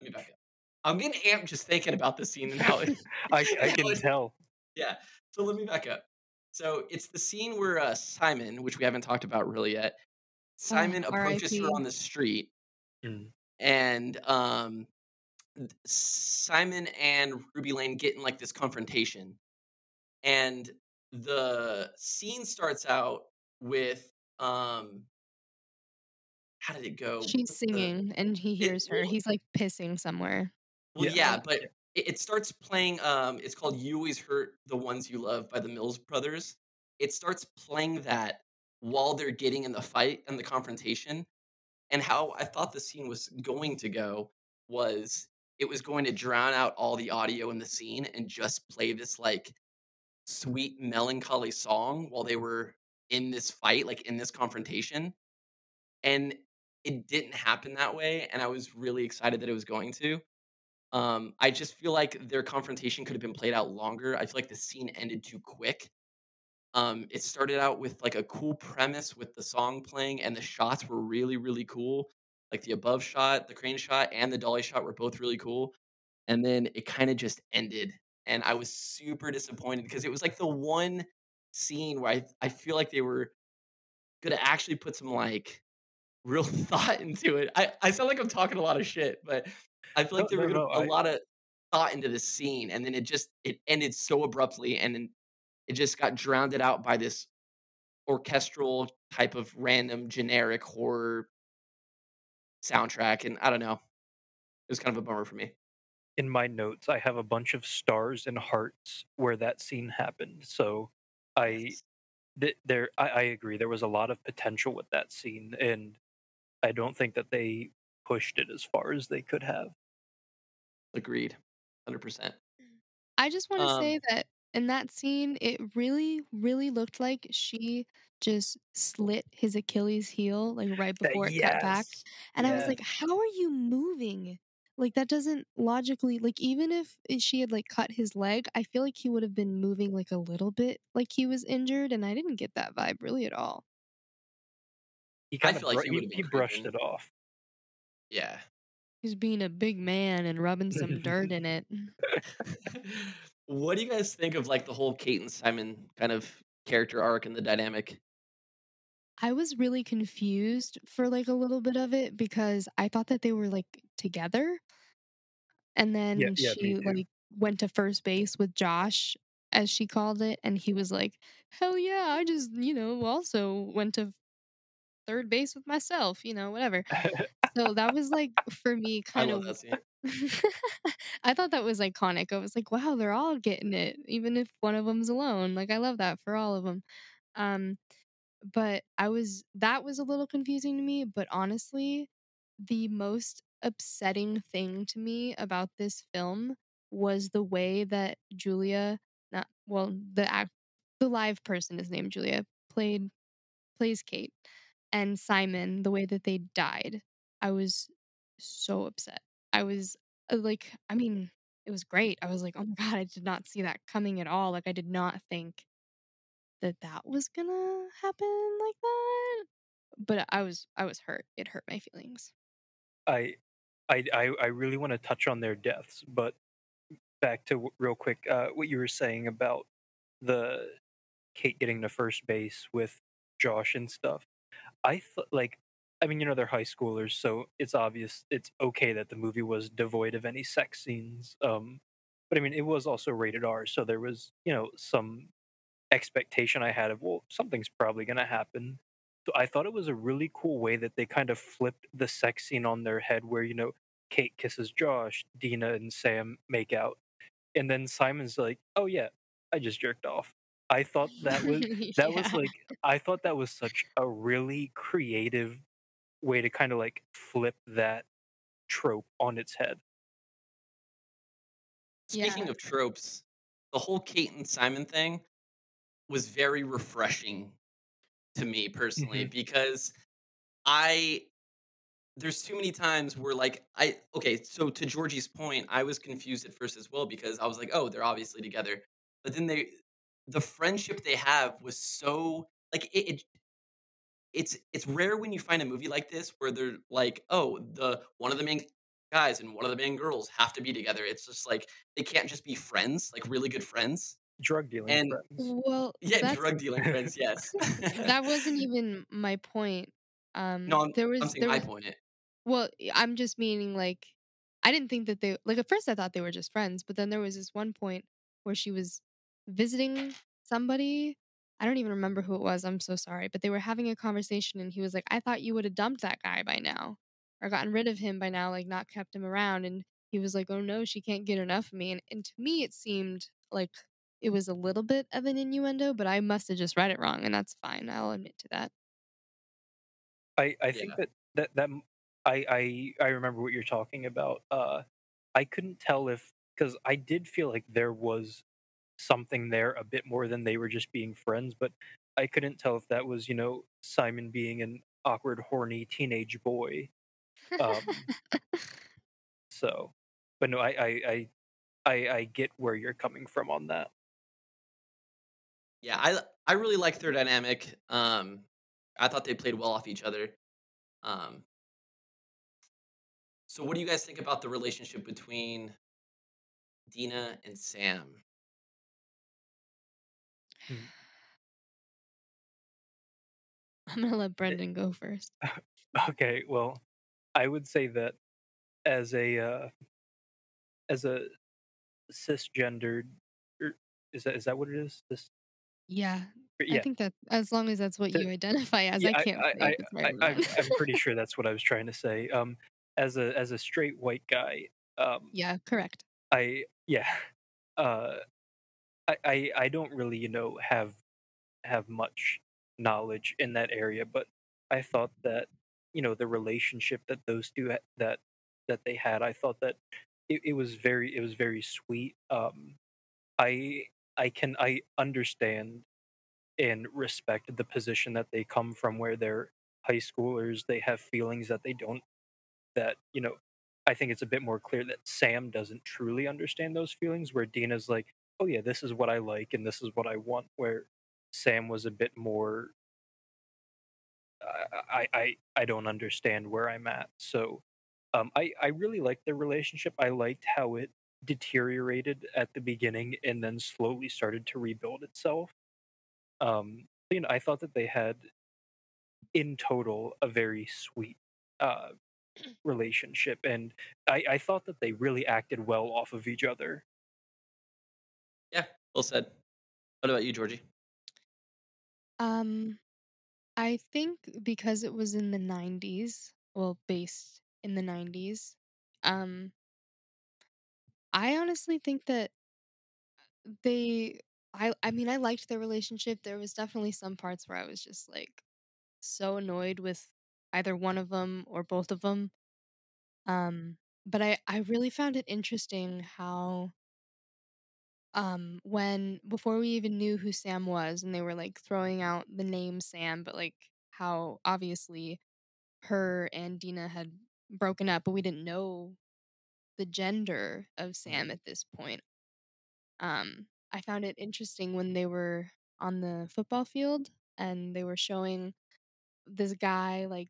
Let me back up. I'm getting amped just thinking about this scene and how it. I, I can it- tell. yeah. So let me back up. So it's the scene where uh, Simon, which we haven't talked about really yet, Simon approaches her on the street, Mm. and um, Simon and Ruby Lane get in like this confrontation, and the scene starts out with um, how did it go? She's With the- singing and he hears her. He's like pissing somewhere. Well, Yeah, yeah, but it, it starts playing. Um, it's called "You Always Hurt the Ones You Love" by the Mills Brothers. It starts playing that while they're getting in the fight and the confrontation. And how I thought the scene was going to go was it was going to drown out all the audio in the scene and just play this like sweet melancholy song while they were in this fight, like in this confrontation. And it didn't happen that way. And I was really excited that it was going to. Um, I just feel like their confrontation could have been played out longer. I feel like the scene ended too quick. Um, it started out with like a cool premise with the song playing, and the shots were really, really cool. Like the above shot, the crane shot, and the dolly shot were both really cool. And then it kind of just ended, and I was super disappointed because it was like the one scene where I, I feel like they were gonna actually put some like real thought into it. I, I sound like I'm talking a lot of shit, but I feel like No, they were no, gonna no. put I a lot of thought into the scene, and then it just it ended so abruptly, and then it just got drowned out by this orchestral type of random generic horror soundtrack, and I don't know. It was kind of a bummer for me. in my notes, I have a bunch of stars and hearts where that scene happened. So I th- there I, I agree. There was a lot of potential with that scene, and I don't think that they pushed it as far as they could have. Agreed. 100%. I just want to Um, say that in that scene, it really, really looked like she just slit his Achilles heel, like right That before it cut back. yes, And I was like, how are you moving? Like, that doesn't logically, like, even if she had like cut his leg, I feel like he would have been moving like a little bit like he was injured. And I didn't get that vibe really at all. He I kind of feel like he he, he brushed it off. yeah. He's being a big man and rubbing some dirt in it. what do you guys think of like the whole Kate and Simon kind of character arc and the dynamic? I was really confused for like a little bit of it because I thought that they were like together. And then yeah, me she like went to first base with Josh, as she called it, and he was like, "Hell yeah, I just, you know, also went to third base with myself, you know, whatever." So that was like for me kind of. I thought that was iconic. I was like, "Wow, they're all getting it, even if one of them's alone." Like I love that for all of them. Um but I was that was a little confusing to me, but honestly, the most upsetting thing to me about this film was the way that Julia, not well, the act, the live person is named Julia, played plays Kate, and Simon, the way that they died. I was so upset. I was uh, like, I mean, it was great. I was like, oh my god, I did not see that coming at all. Like, I did not think that that was gonna happen like that. But I was I was hurt. It hurt my feelings. I, I, I, I really want to touch on their deaths, but back to real quick uh, what you were saying about the Kate getting to first base with Josh and stuff. I thought like I mean, you know, they're high schoolers, so it's obvious it's okay that the movie was devoid of any sex scenes. Um, but I mean, it was also rated R, so there was, you know, some expectation I had of, well, something's probably going to happen. So I thought it was a really cool way that they kind of flipped the sex scene on their head, where you know, Kate kisses Josh, Deena and Sam make out, and then Simon's like, "Oh yeah, I just jerked off." I thought that was that was like I thought that was such a really creative way to kind of like flip that trope on its head. Speaking Yeah. of tropes, the whole Kate and Simon thing was very refreshing to me personally Mhm. because I there's too many times where like I okay, so to Georgie's point, I was confused at first as well because I was like, oh, they're obviously together. But then they the friendship they have was so like it, it it's it's rare when you find a movie like this where they're like, oh, the one of the main guys and one of the main girls have to be together. It's just like they can't just be friends, like really good friends. Drug dealing And friends. Well, yeah, drug dealing friends, yes. that wasn't even my point. Um, no, I'm there I'm was saying there my was point. It well, I'm just meaning like I didn't think that they like at first I thought they were just friends, but then there was this one point where she was visiting somebody. I don't even remember who it was. I'm so sorry, but they were having a conversation and he was like, "I thought you would have dumped that guy by now or gotten rid of him by now, like not kept him around." And he he was like, "Oh no, she can't get enough of me," and and to me it seemed like it was a little bit of an innuendo, but I must have just read it wrong, and that's fine. I'll admit to that. I I think Yeah. that that that I I I remember what you're talking about. Uh, I couldn't tell if because I did feel like there was something there a bit more than they were just being friends, but I couldn't tell if that was you know Simon being an awkward, horny teenage boy. Um, so, but no, I I I I, I get where you're coming from on that. Yeah, I I really like their dynamic. Um, I thought they played well off each other. Um, so what do you guys think about the relationship between Deena and Sam? Mm. I'm gonna let Brendan go first. Okay, well, I would say that as a uh, as a cisgendered, er, is that is that what it is? This, Yeah, I think that as long as that's what si- you identify as, yeah. I I can't I I, if it's right I. I'm, I'm pretty sure that's what I was trying to say. Um, as a as a straight white guy, um, yeah, correct. I yeah, uh, I, I I don't really you know have have much knowledge in that area, but I thought that you know the relationship that those two ha- that that they had, I thought that it, it was very it was very sweet. Um, I I can I understand and respect the position that they come from, where they're high schoolers, they have feelings that they don't that you know. I think it's a bit more clear that Sam doesn't truly understand those feelings, where Deena's like, "Oh yeah, this is what I like and this is what I want," where Sam was a bit more I I I don't understand where I'm at. So um I I really liked their relationship. I liked how it deteriorated at the beginning and then slowly started to rebuild itself. Um you know, I thought that they had in total a very sweet uh relationship and I I thought that they really acted well off of each other. Yeah, well said. What about you, Georgie? Um, I think because it was in the 90s, well, based in the 90s, um, I honestly think that they I I mean, I liked their relationship. There was definitely some parts where I was just like so annoyed with either one of them or both of them. Um, but I I really found it interesting how um when before we even knew who Sam was and they were like throwing out the name Sam, but like how obviously her and Deena had broken up, but we didn't know the gender of Sam at this point. Um, I found it interesting when they were on the football field and they were showing this guy like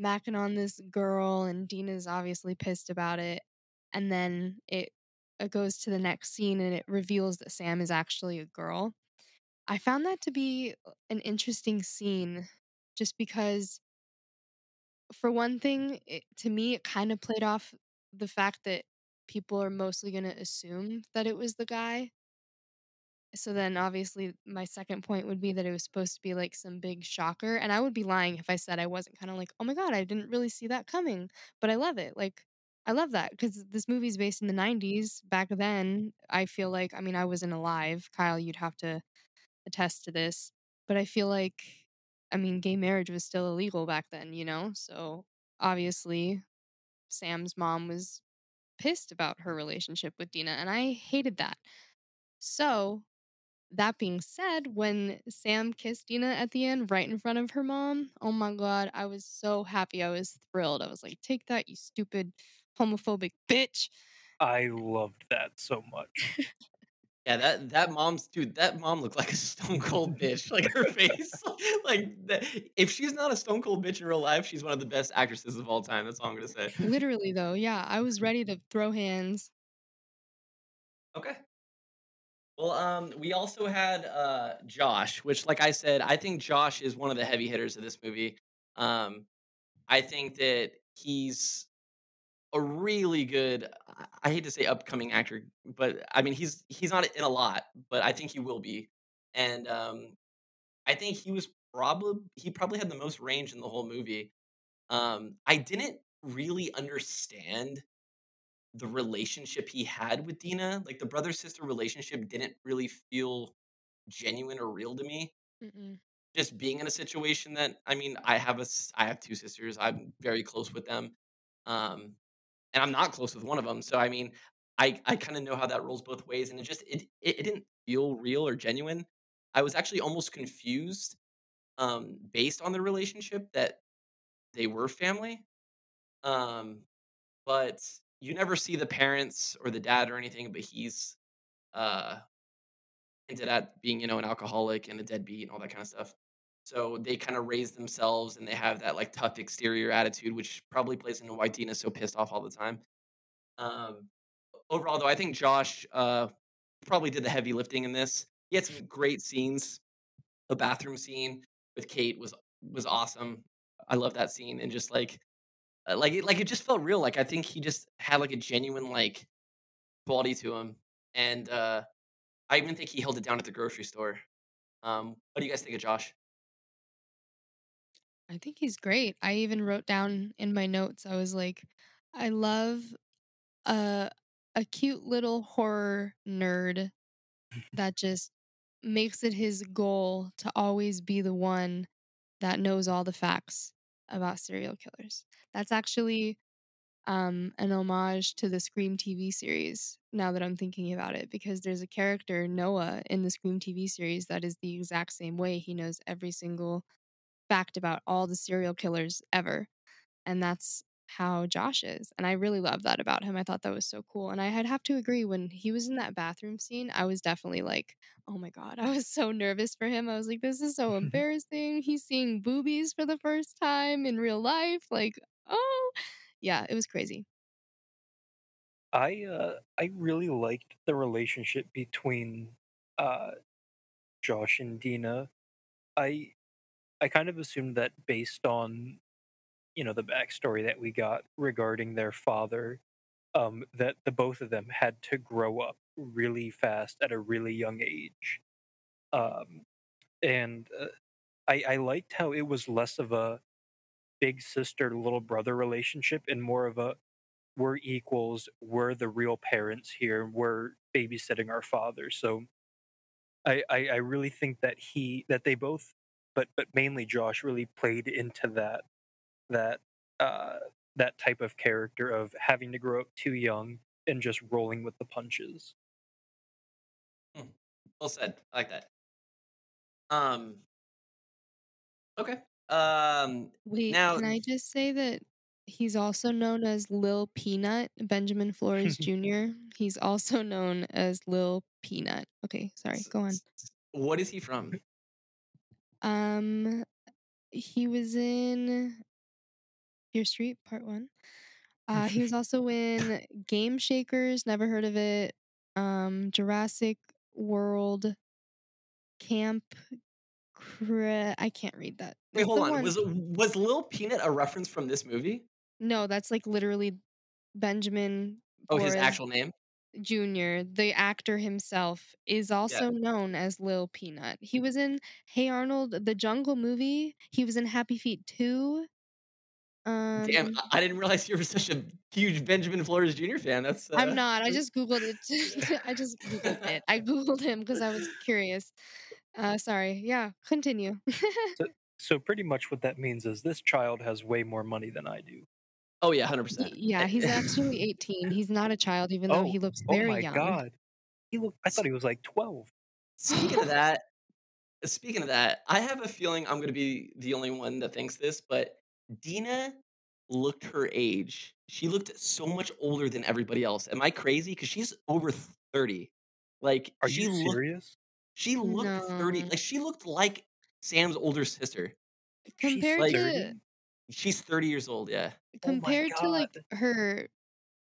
macking on this girl, and Deena's obviously pissed about it. And then it it goes to the next scene and it reveals that Sam is actually a girl. I found that to be an interesting scene just because for one thing, it, to me, it kind of played off the fact that people are mostly going to assume that it was the guy. So then, obviously, my second point would be that it was supposed to be like some big shocker. And I would be lying if I said I wasn't kind of like, oh my God, I didn't really see that coming. But I love it. Like, I love that because this movie's based in the 90s. Back then, I feel like, I mean, I wasn't alive. Kyle, you'd have to attest to this. But I feel like, I mean, gay marriage was still illegal back then, you know? So obviously, Sam's mom was pissed about her relationship with Deena, and I hated that. So, that being said, when Sam kissed Deena at the end, right in front of her mom, oh my God, I was so happy. I was thrilled. I was like, take that, you stupid homophobic bitch. I loved that so much. Yeah, that that mom's dude, that mom looked like a stone cold bitch. Like her face, like that, if she's not a stone cold bitch in real life, she's one of the best actresses of all time. That's all I'm gonna say. Literally, though, yeah, I was ready to throw hands. Okay. Well, um, we also had uh Josh, which, like I said, I think Josh is one of the heavy hitters of this movie. Um, I think that he's a really good. I hate to say upcoming actor, but I mean he's he's not in a lot, but I think he will be. And um, I think he was probably he probably had the most range in the whole movie. Um, I didn't really understand the relationship he had with Deena. Like the brother sister relationship didn't really feel genuine or real to me. Mm-mm. Just being in a situation that I mean, I have a I have two sisters. I'm very close with them. Um and I'm not close with one of them. So I mean, I I kind of know how that rolls both ways and it just it, it it didn't feel real or genuine. I was actually almost confused um based on the relationship that they were family. Um but you never see the parents or the dad or anything, but he's uh hinted at being, you know, an alcoholic and a deadbeat and all that kind of stuff. So they kind of raise themselves and they have that like tough exterior attitude, which probably plays into why Deena's so pissed off all the time. Um overall though, I think Josh uh probably did the heavy lifting in this. He had some great scenes. The bathroom scene with Kate was was awesome. I love that scene and just like uh, like it like it just felt real. Like I think he just had like a genuine like quality to him. And uh I even think he held it down at the grocery store. Um what do you guys think of Josh? I think he's great. I even wrote down in my notes, I was like, I love a a cute little horror nerd that just makes it his goal to always be the one that knows all the facts about serial killers. That's actually um, an homage to the Scream TV series. Now that I'm thinking about it, because there's a character Noah in the Scream TV series that is the exact same way. He knows every single fact about all the serial killers ever, and that's how Josh is. And I really love that about him. I thought that was so cool. And I had have to agree when he was in that bathroom scene, I was definitely like, oh my God, I was so nervous for him. I was like, this is so embarrassing. He's seeing boobies for the first time in real life. Like, oh, yeah, it was crazy. I uh I really liked the relationship between uh Josh and Deena. I I kind of assumed that based on you know the backstory that we got regarding their father, um, that the both of them had to grow up really fast at a really young age. Um, and uh, I I liked how it was less of a big sister little brother relationship and more of a we're equals, we're the real parents here, we're babysitting our father. So I, I I really think that he that they both but but mainly Josh really played into that that uh that type of character of having to grow up too young and just rolling with the punches. Hmm, well said. I like that. Um okay. Um Wait, now can I just say that he's also known as Lil Peanut, Benjamin Flores Jr. He's also known as Lil Peanut. Okay, sorry, go on. s- s- what is he from? Um, he was in Fear Street Part One. Uh, he was also in Game Shakers. Never heard of it. Um, Jurassic World Camp. Cre- I can't read that. Wait, hold on. one. Was was Lil Peanut a reference from this movie? No, that's like literally Benjamin Oh, his actual name? Jr., the actor himself, is Yeah. also known as Lil Peanut. He was in Hey Arnold, the Jungle movie. He was in Happy Feet 2. Damn, Um, I, I didn't realize you were such a huge Benjamin Flores Jr. fan. That's uh, I'm not. I just googled it. I just googled it. I googled him because I was curious. Uh, sorry. Yeah, continue. So so pretty much what that means is this child has way more money than I do. Oh yeah, hundred percent. yeah, he's actually 18. He's not a child, even though Oh, he looks oh very young. oh my young. god. He looked I thought he was like 12. Speaking of that, speaking of that, I have a feeling I'm gonna be the only one that thinks this, but Deena looked her age. She looked so much older than everybody else. Am I crazy? Because she's over thirty. Like Are she you looked, serious? she looked thirty. Like she looked like Sam's older sister. Compared like- to 30? She's thirty years old. Yeah. Oh, oh compared to like her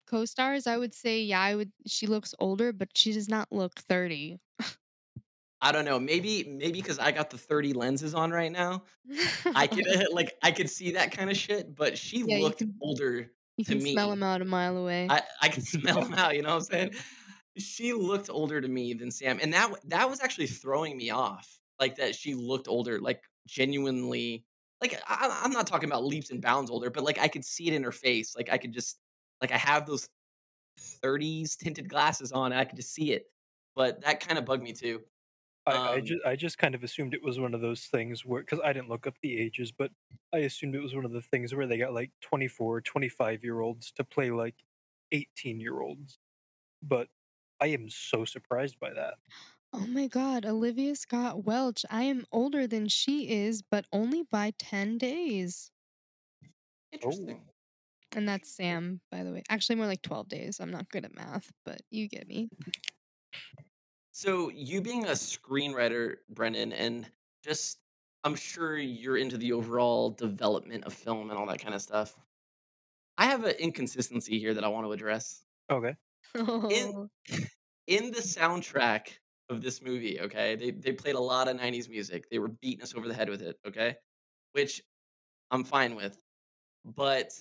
co-stars, I would say yeah, I would she looks older, but she does not look 30. I don't know. Maybe maybe because I got the thirty lenses on right now, I could like I could see that kind of shit. But she Yeah, you looked can- older you to can smell them out a mile away. I I can smell them out. You know what I'm saying? She looked older to me than Sam, and that that was actually throwing me off. Like that, she looked older, like genuinely. Like I, I'm not talking about leaps and bounds older, but like I could see it in her face. Like I could just like I have those 30s tinted glasses on, and I could just see it. But that kind of bugged me too. I, I Um, just I just kind of assumed it was one of those things where because I didn't look up the ages, but I assumed it was one of the things where they got like 24, 25 year olds to play like 18 year olds. But I am so surprised by that. Oh my god, Olivia Scott Welch. I am older than she is, but only by 10 days. interesting. Oh. And that's Sam, by the way. Actually, more like 12 days. I'm not good at math, but you get me. So you being a screenwriter, Brendan, and just I'm sure you're into the overall development of film and all that kind of stuff. I have an inconsistency here that I want to address. Okay. Oh, In the soundtrack of this movie, okay, they they played a lot of 90s music. They were beating us over the head with it, okay? Which I'm fine with. But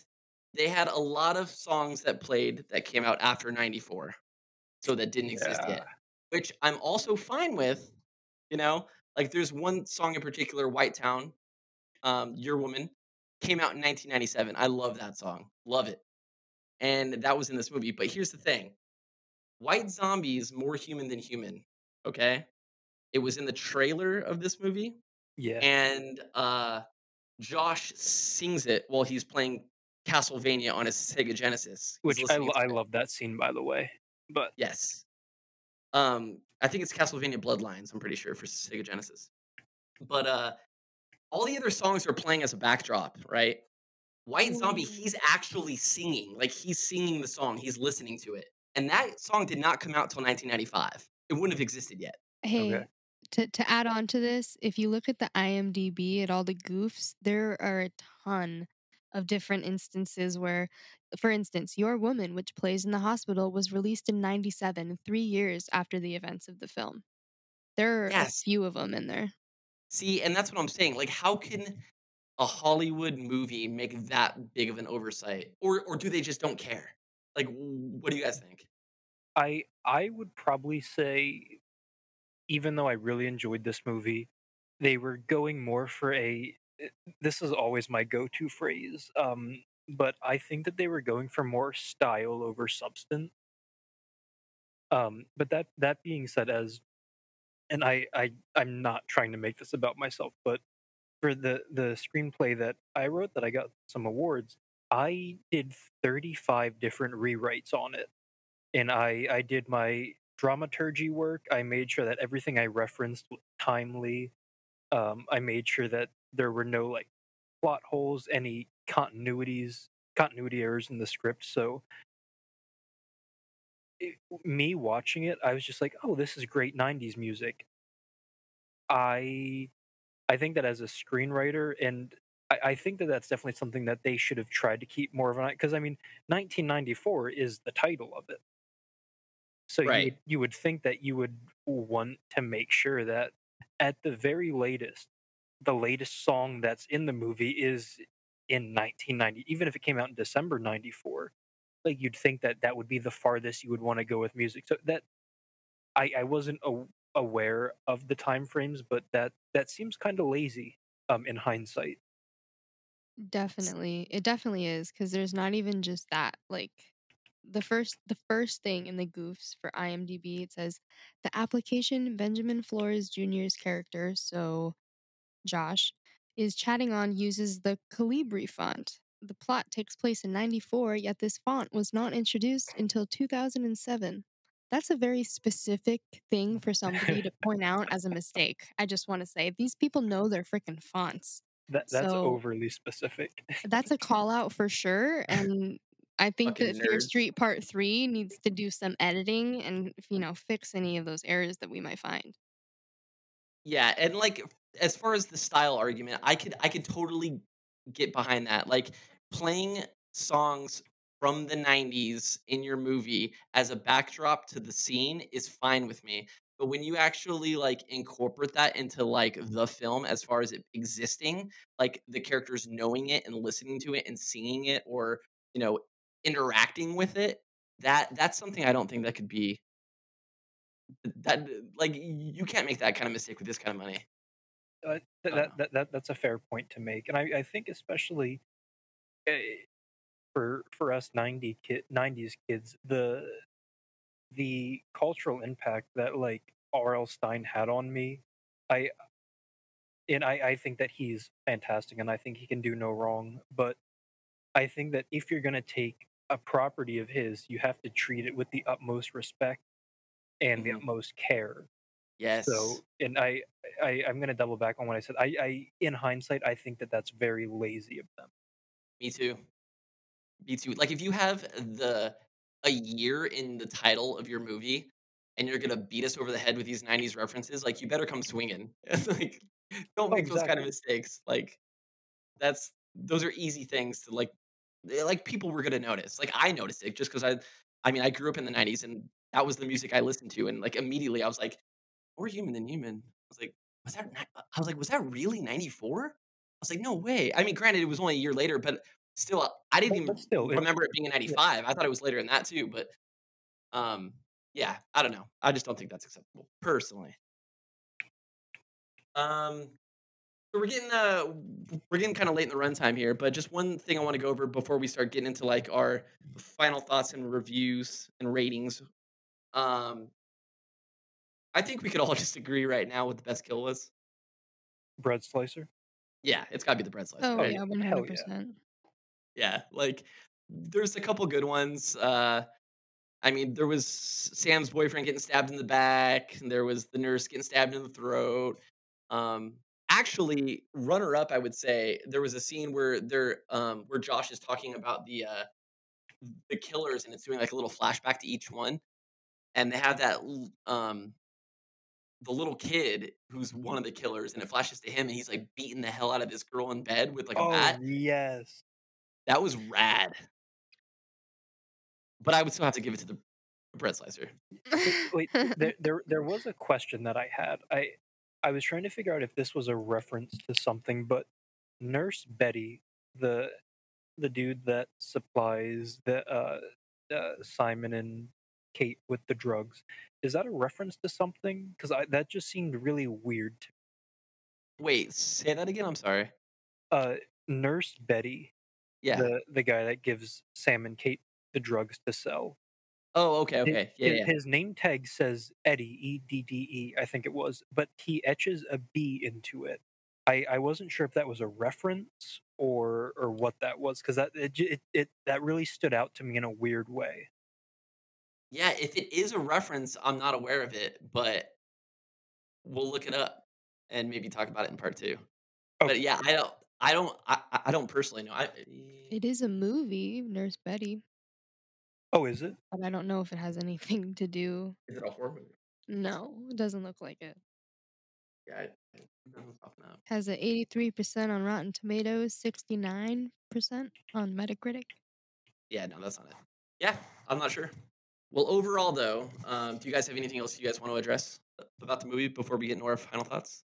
they had a lot of songs that played that came out after 94. So that didn't exist yet. Which I'm also fine with, you know? Like there's one song in particular, White Town, um, Your Woman, came out in 1997. I love that song. Love it. And that was in this movie. But here's the thing. White Zombie is more human than human. Okay? It was in the trailer of this movie Yeah. and uh Josh sings it while he's playing Castlevania on his Sega Genesis. He's Which I, listening lo- to I it. love that scene by the way. But Yes. Um, I think it's Castlevania Bloodlines. I'm pretty sure for Sega Genesis. But uh, all the other songs are playing as a backdrop, right? White Zombie, he's actually singing. Like he's singing the song. He's listening to it. And that song did not come out till 1995. It wouldn't have existed yet. hey, to, to add on to this, if you look at the IMDb at all the goofs, there are a ton of different instances where, for instance, Your Woman, which plays in the hospital, was released in 97, three years after the events of the film. There are Yes. a few of them in there. See, and that's what I'm saying. Like, how can a Hollywood movie make that big of an oversight? Or or do they just don't care? Like, what do you guys think? I I would probably say, even though I really enjoyed this movie, they were going more for a. eh, This is always my go-to phrase, um, but I think that they were going for more style over substance. Um, but that that being said, as and I I I'm not trying to make this about myself, but for the the screenplay that I wrote that I got some awards, I did 35 different rewrites on it and I I did my dramaturgy work. I made sure that everything I referenced was timely. Um, I made sure that there were no like plot holes, any continuities, continuity errors in the script. So it, me watching it, I was just like, "Oh, this is great '90s music." I I think that as a screenwriter, and I, I think that that's definitely something that they should have tried to keep more of an eye. Because I mean, 1994 is the title of it. So you Right. would, you would think that you would want to make sure that at the very latest, the latest song that's in the movie is in 1990, even if it came out in December 94. Like you'd think that that would be the farthest you would want to go with music. So that I, I wasn't a, aware of the time frames, but that that seems kind of lazy um, in hindsight. Definitely. It definitely is because there's not even just that. Like the first the first thing in the goofs for IMDb it says the application Benjamin Flores Jr.'s character, so Josh, is chatting on uses the Calibri font. The plot takes place in 94, yet this font was not introduced until 2007. That's a very specific thing for somebody to point out as a mistake. I just want to say these people know their freaking fonts That that's So- overly specific. that's a call out for sure and i think Fucking that fear nerds. street part three needs to do some editing and you know fix any of those errors that we might find Yeah, and like as far as the style argument, I could I could totally get behind that. Like playing songs from the 90s in your movie as a backdrop to the scene is fine with me. But when you actually like incorporate that into like the film as far as it existing, like the characters knowing it and listening to it and singing it or, you know, interacting with it, that that's something I don't think that could be that like you can't make that kind of mistake with this kind of money. Uh, th- Uh. that, that that that's a fair point to make, and I, I think especially uh, for for us 90 kid 90s kids the the cultural impact that like R.L. Stine had on me, I and I, I think that he's fantastic and I think he can do no wrong. But I think that if you're gonna take a property of his, you have to treat it with the utmost respect and the Mhm. utmost care. Yes. So, and I, I I'm gonna double back on what I said. I, I in hindsight, I think that that's very lazy of them. Me too. Me too. Like if you have the a year in the title of your movie and you're gonna beat us over the head with these '90s references, like you better come swinging. like, don't Oh, make those kind of mistakes. Like that's those are easy things to like. Eh, Like people were gonna notice. Like I noticed it just because I, I mean, I grew up in the '90s and that was the music I listened to, and like immediately I was like, "More human than human." I was like, "Was that?" I was like, "Was that really '94?" I was like, "No way." I mean, granted, it was only a year later, but still, I didn't even still, remember it being in yeah. '95. I thought it was later than that too. But um, yeah, I don't know. I just don't think that's acceptable personally. Um, we're getting uh we're getting kind of late in the runtime here, but just one thing I want to go over before we start getting into like our final thoughts and reviews and ratings. Um, I think we could all just agree right now what the best kill was. bread slicer. Yeah, it's got to be the bread slicer, oh right? yeah, one hell hundred yeah. percent. Yeah, like there's a couple good ones. Uh, I mean, there was Sam's boyfriend getting stabbed in the back, and there was the nurse getting stabbed in the throat. Um, actually, runner up, I would say there was a scene where there, um, where Josh is talking about the uh, the killers, and it's doing like a little flashback to each one, and they have that um the little kid who's one of the killers, and it flashes to him, and he's like beating the hell out of this girl in bed with like a oh bat. yes. That was rad. But I would still have to give it to the bread slicer. Wait, there, there there was a question that I had. I I was trying to figure out if this was a reference to something, but Nurse Betty, the the dude that supplies the uh, uh Simon and Kate with the drugs, is that a reference to something? Because that just seemed really weird. To, me. Wait, say that again. I'm sorry. uh, Nurse Betty, Yeah. the the guy that gives Sam and Kate the drugs to sell. Oh, okay, okay. Yeah, His, yeah. his name tag says Eddie, E D D E, I think it was, but he etches a B into it. I, I wasn't sure if that was a reference or or what that was because that it, it it that really stood out to me in a weird way. Yeah, if it is a reference, I'm not aware of it, but we'll look it up and maybe talk about it in part two. But yeah, I don't, I don't, I, I- I don't personally know. I, it is a movie, Nurse Betty, Oh, is it? but I don't know if it has anything to do. is it a horror movie? No, it doesn't look like it. Yeah, I, I, nothing's popping up. Has a eighty-three percent on Rotten Tomatoes, sixty-nine percent on Metacritic. Yeah, no, that's not it. Yeah, I'm not sure. Well, overall though, um, do you guys have anything else you guys want to address about the movie before we get into our final thoughts?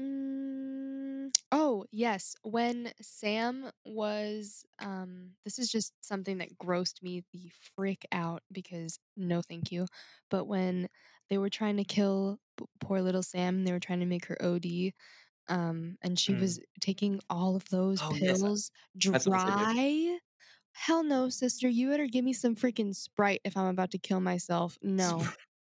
Mm, oh, yes. When Sam was, um, this is just something that grossed me the frick out because no thank you. But when they were trying to kill p- poor little Sam, they were trying to make her OD, um, and she Mm. was taking all of those Oh, yes, pills I saw the same dry. Hell no, sister. You better give me some freaking Sprite if I'm about to kill myself. No.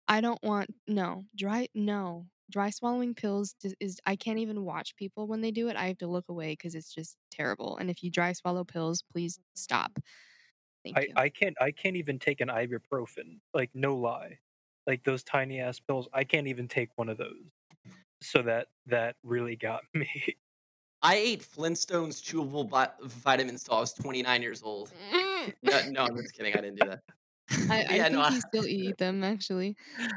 I don't want no dry no dry swallowing pills is, is I can't even watch people when they do it. I have to look away because it's just terrible. And if you dry swallow pills, please stop. Thank I you. I can't I can't even take an ibuprofen. Like no lie, like those tiny ass pills. I can't even take one of those. So that that really got me. I ate Flintstones chewable vi- vitamins till I was 29 years old. Mm. No, no, I'm just kidding. I didn't do that. I, I yeah, think no, I, still eat them actually.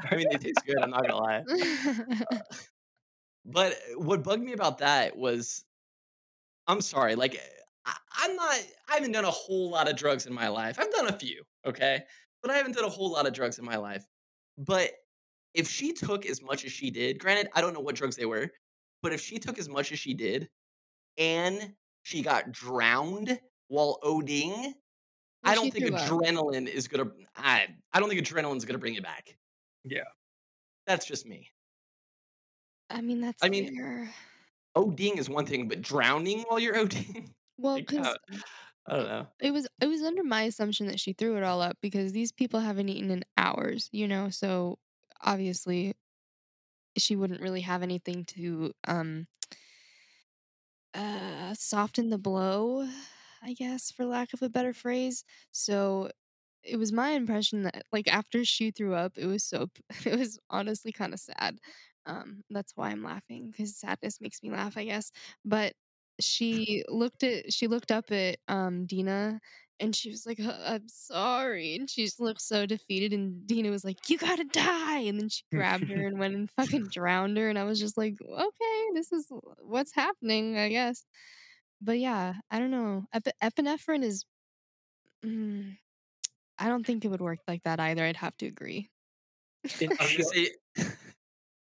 I mean they taste good. I'm not gonna lie. But uh, what bugged me about that was, I'm sorry, like uh, I, I'm not. I haven't done a whole lot of drugs in my life. I've done a few, okay, but I haven't done a whole lot of drugs in my life. But if she took as much as she did, granted, I don't know what drugs they were, but if she took as much as she did, and she got drowned while ODing, I don't think up. adrenaline is gonna. I I don't think adrenaline is gonna bring it back. Yeah. That's just me. I mean that's I mean, fair. ODing is one thing, but drowning while you're ODing, Well, because uh, I don't know. it was it was under my assumption that she threw it all up because these people haven't eaten in hours, you know. So obviously, she wouldn't really have anything to um uh soften the blow, I guess, for lack of a better phrase. So it was my impression that like after she threw up, it was so it was honestly kind of sad. Um, that's why I'm laughing because sadness makes me laugh, I guess. But she looked at she looked up at um Deena and she was like, "Uh, "I'm sorry," and she just looked so defeated. And Deena was like, "You gotta die!" And then she grabbed her and went and fucking drowned her. And I was just like, "Okay, this is what's happening, I guess." But yeah, I don't know. Ep- epinephrine is. Mm, I don't think it would work like that either. I'd have to agree. And I was gonna say.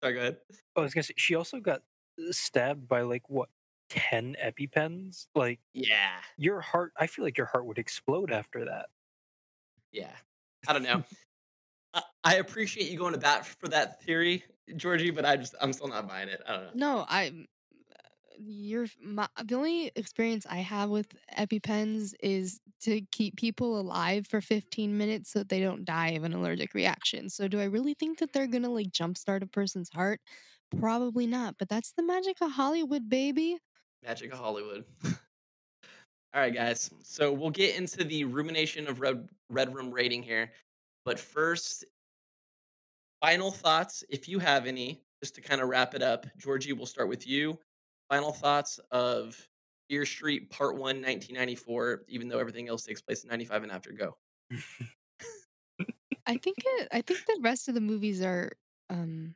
Sorry, go ahead. I was gonna say she also got stabbed by like what ten epipens. Like Yeah, your heart, I feel like your heart would explode after that. yeah. I don't know. I, I appreciate you going to bat for that theory, Georgie, but I just I'm still not buying it. I don't know. No, I. You're my, the only experience I have with EpiPens is to keep people alive for 15 minutes so that they don't die of an allergic reaction. So, do I really think that they're gonna like jumpstart a person's heart? Probably not. But that's the magic of Hollywood, baby. Magic of Hollywood. All right, guys. So we'll get into the rumination of red red room rating here, but first, final thoughts, if you have any, just to kind of wrap it up. Georgie, we'll start with you. Final thoughts of Fear Street Part One, 1994. Even though everything else takes place in 95 and after. Go. I think it. I think the rest of the movies are um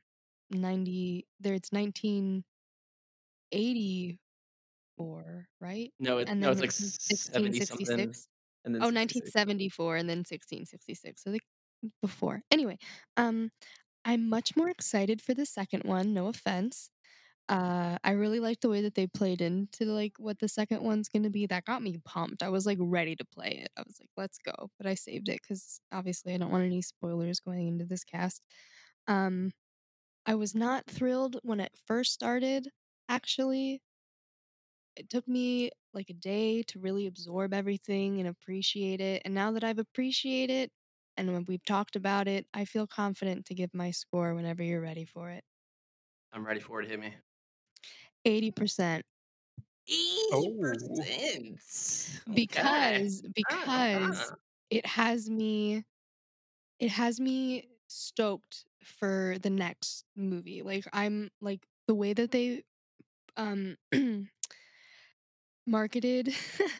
90. There, it's 1984, right? No, it, And no, then it's like it's 70 something, 1666. and then Oh, 1974 and then 1666. So they before. Anyway, um I'm much more excited for the second one, no offense. Uh I really like the way that they played into like what the second one's to be. That got me pumped. I was like ready to play it. I was like, let's go. But I saved it cuz obviously I don't want any spoilers going into this cast. Um I was not thrilled when it first started actually it took me like a day to really absorb everything and appreciate it. And now that I've appreciated it and when we've talked about it, I feel confident to give my score whenever you're ready for it. I'm ready for it. Hit me. 80% 80%. Okay. because Ah, because ah. it has me it has me stoked for the next movie. Like I'm like the way that they um marketed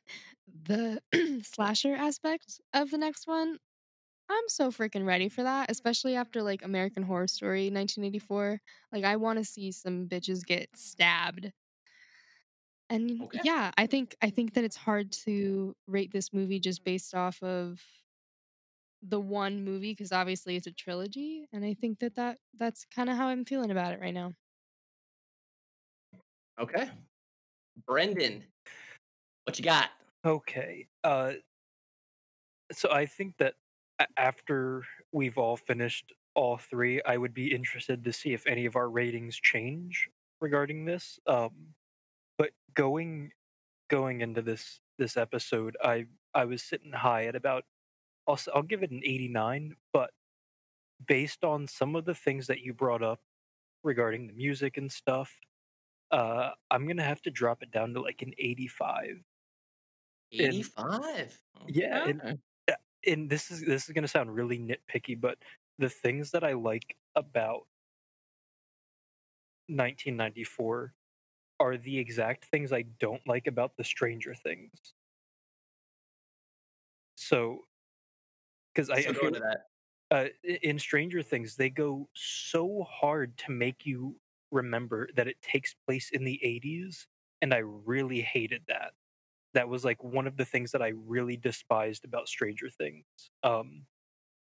the slasher aspect of the next one I'm so freaking ready for that, especially after like American Horror Story 1984. Like I want to see some bitches get stabbed. And Okay. yeah, I think I think that it's hard to rate this movie just based off of the one movie because obviously it's a trilogy and I think that, that that's kind of how I'm feeling about it right now. Okay. Brendan, what you got? Okay. Uh, so I think that a- after we've all finished all three, I would be interested to see if any of our ratings change regarding this. Um, but going going into this this episode, I I was sitting high at about I'll I'll give it an 89, but based on some of the things that you brought up regarding the music and stuff, uh, I'm gonna have to drop it down to like an 85. 85. yeah, and Yeah, and this is this is gonna sound really nitpicky, but the things that I like about 1994 are the exact things I don't like about the Stranger Things. So, because I, So I feel that. uh, i- in Stranger Things they go so hard to make you remember that it takes place in the 80s, and I really hated that. That was like one of the things that I really despised about Stranger Things. Um,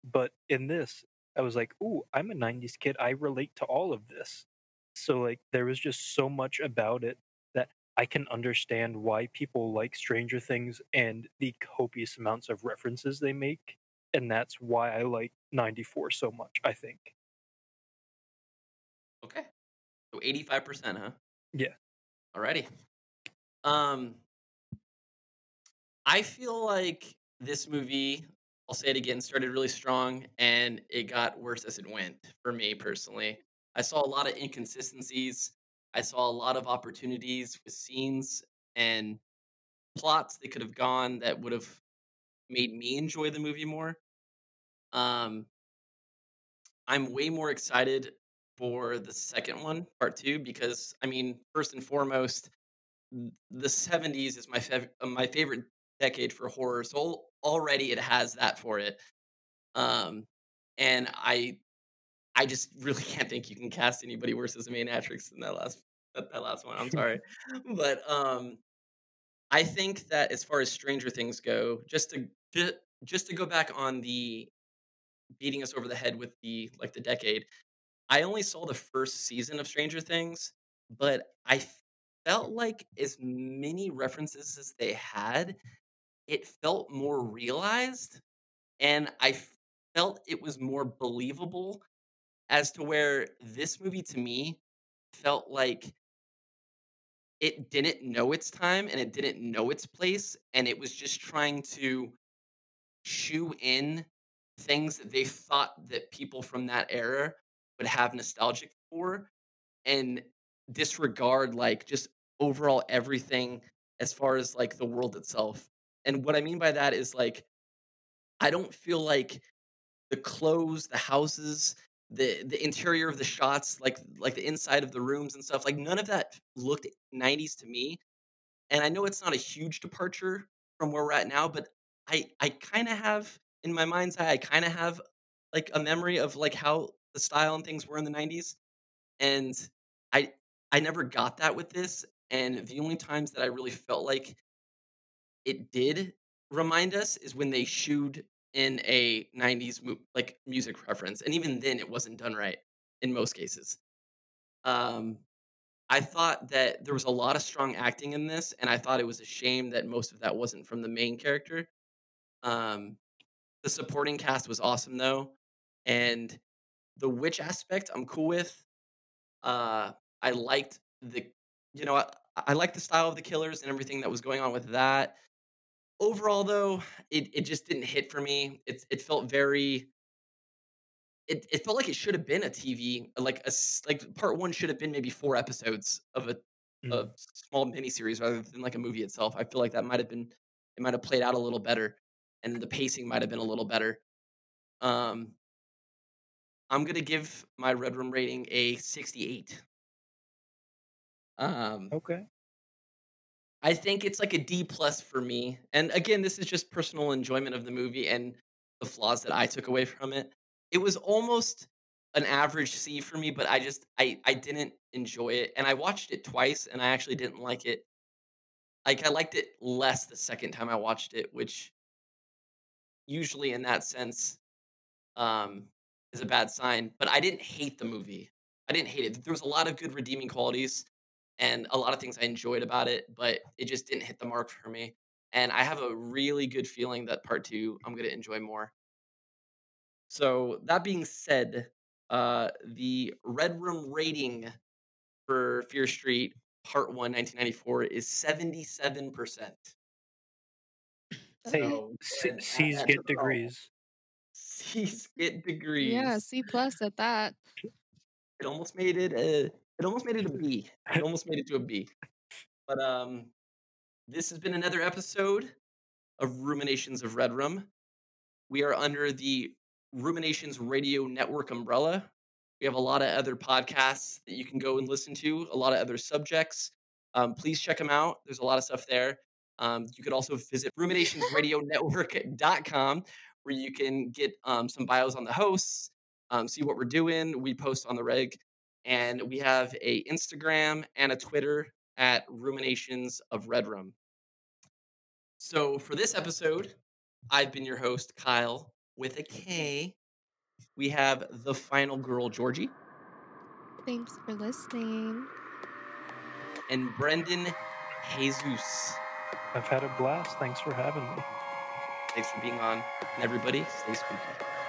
but in this i was like ooh i'm a 90s kid i relate to all of this so like there was just so much about it that i can understand why people like stranger things and the copious amounts of references they make and that's why i like 94 so much i think Okay. So 85%, huh? Yeah. Alrighty. Um I feel like this movie, I'll say it again, started really strong and it got worse as it went for me personally. I saw a lot of inconsistencies. I saw a lot of opportunities with scenes and plots that could have gone that would have made me enjoy the movie more. Um, I'm way more excited for the second one, part two, because I mean, first and foremost, the 70s is my fav- uh, my favorite decade for horror. So already it has that for it. Um, and I I just really can't think you can cast anybody worse as a main actress than that last that, last one. I'm sorry, but um, I think that as far as Stranger Things go, just to just, just to go back on the beating us over the head with the like the decade. I only saw the first season of Stranger Things, but I felt like as many references as they had, it felt more realized and I felt it was more believable as to where this movie to me felt like it didn't know its time and it didn't know its place and it was just trying to shoe in things that they thought that people from that era would have nostalgic for and disregard like just overall everything as far as like the world itself. And what I mean by that is like I don't feel like the clothes, the houses, the the interior of the shots, like like the inside of the rooms and stuff, like none of that looked 90s to me. And I know it's not a huge departure from where we're at now, but I I kind of have in my mind's eye, I kind of have like a memory of like how the style and things were in the 90s and I I never got that with this and the only times that I really felt like it did remind us is when they shooed in a 90s mu- like music reference and even then it wasn't done right in most cases. Um I thought that there was a lot of strong acting in this and I thought it was a shame that most of that wasn't from the main character. Um the supporting cast was awesome though and the witch aspect I'm cool with. Uh, I liked the, you know, I, I liked the style of the killers and everything that was going on with that. Overall, though, it, it just didn't hit for me. It it felt very. It, it felt like it should have been a TV, like a like part one should have been maybe four episodes of a, a Mm. small miniseries rather than like a movie itself. I feel like that might have been it might have played out a little better, and the pacing might have been a little better. Um, I'm gonna give my Red Room rating a 68. Um, Okay. I think it's like a D plus for me. And again, this is just personal enjoyment of the movie and the flaws that I took away from it. It was almost an average C for me, but I just I I didn't enjoy it. And I watched it twice and I actually didn't like it. Like I liked it less the second time I watched it, which usually in that sense um is a bad sign. But I didn't hate the movie. I didn't hate it. There was a lot of good redeeming qualities and a lot of things I enjoyed about it, but it just didn't hit the mark for me. And I have a really good feeling that part two I'm going to enjoy more. So, that being said, uh, the Red Room rating for Fear Street Part 1 1994 is 77%. Hey, So, C- C's get degrees. C's get degrees. Yeah, C plus at that. it almost made it a it almost made it a B. It almost made it to a B. But um this has been another episode of Ruminations of Red Room. We are under the Ruminations Radio Network umbrella. We have a lot of other podcasts that you can go and listen to, a lot of other subjects. Um, please check them out. There's a lot of stuff there. Um, you could also visit ruminationsradionetwork.com where you can get um, some bios on the hosts, um, see what we're doing. We post on the reg. And we have a Instagram and a Twitter at Ruminations of Red Room. So for this episode, I've been your host, Kyle, with a K. We have the final girl, Georgie, Thanks for listening. and Brendan Jesus. I've had a blast. Thanks for having me. Thanks for being on. And everybody, stay spooky.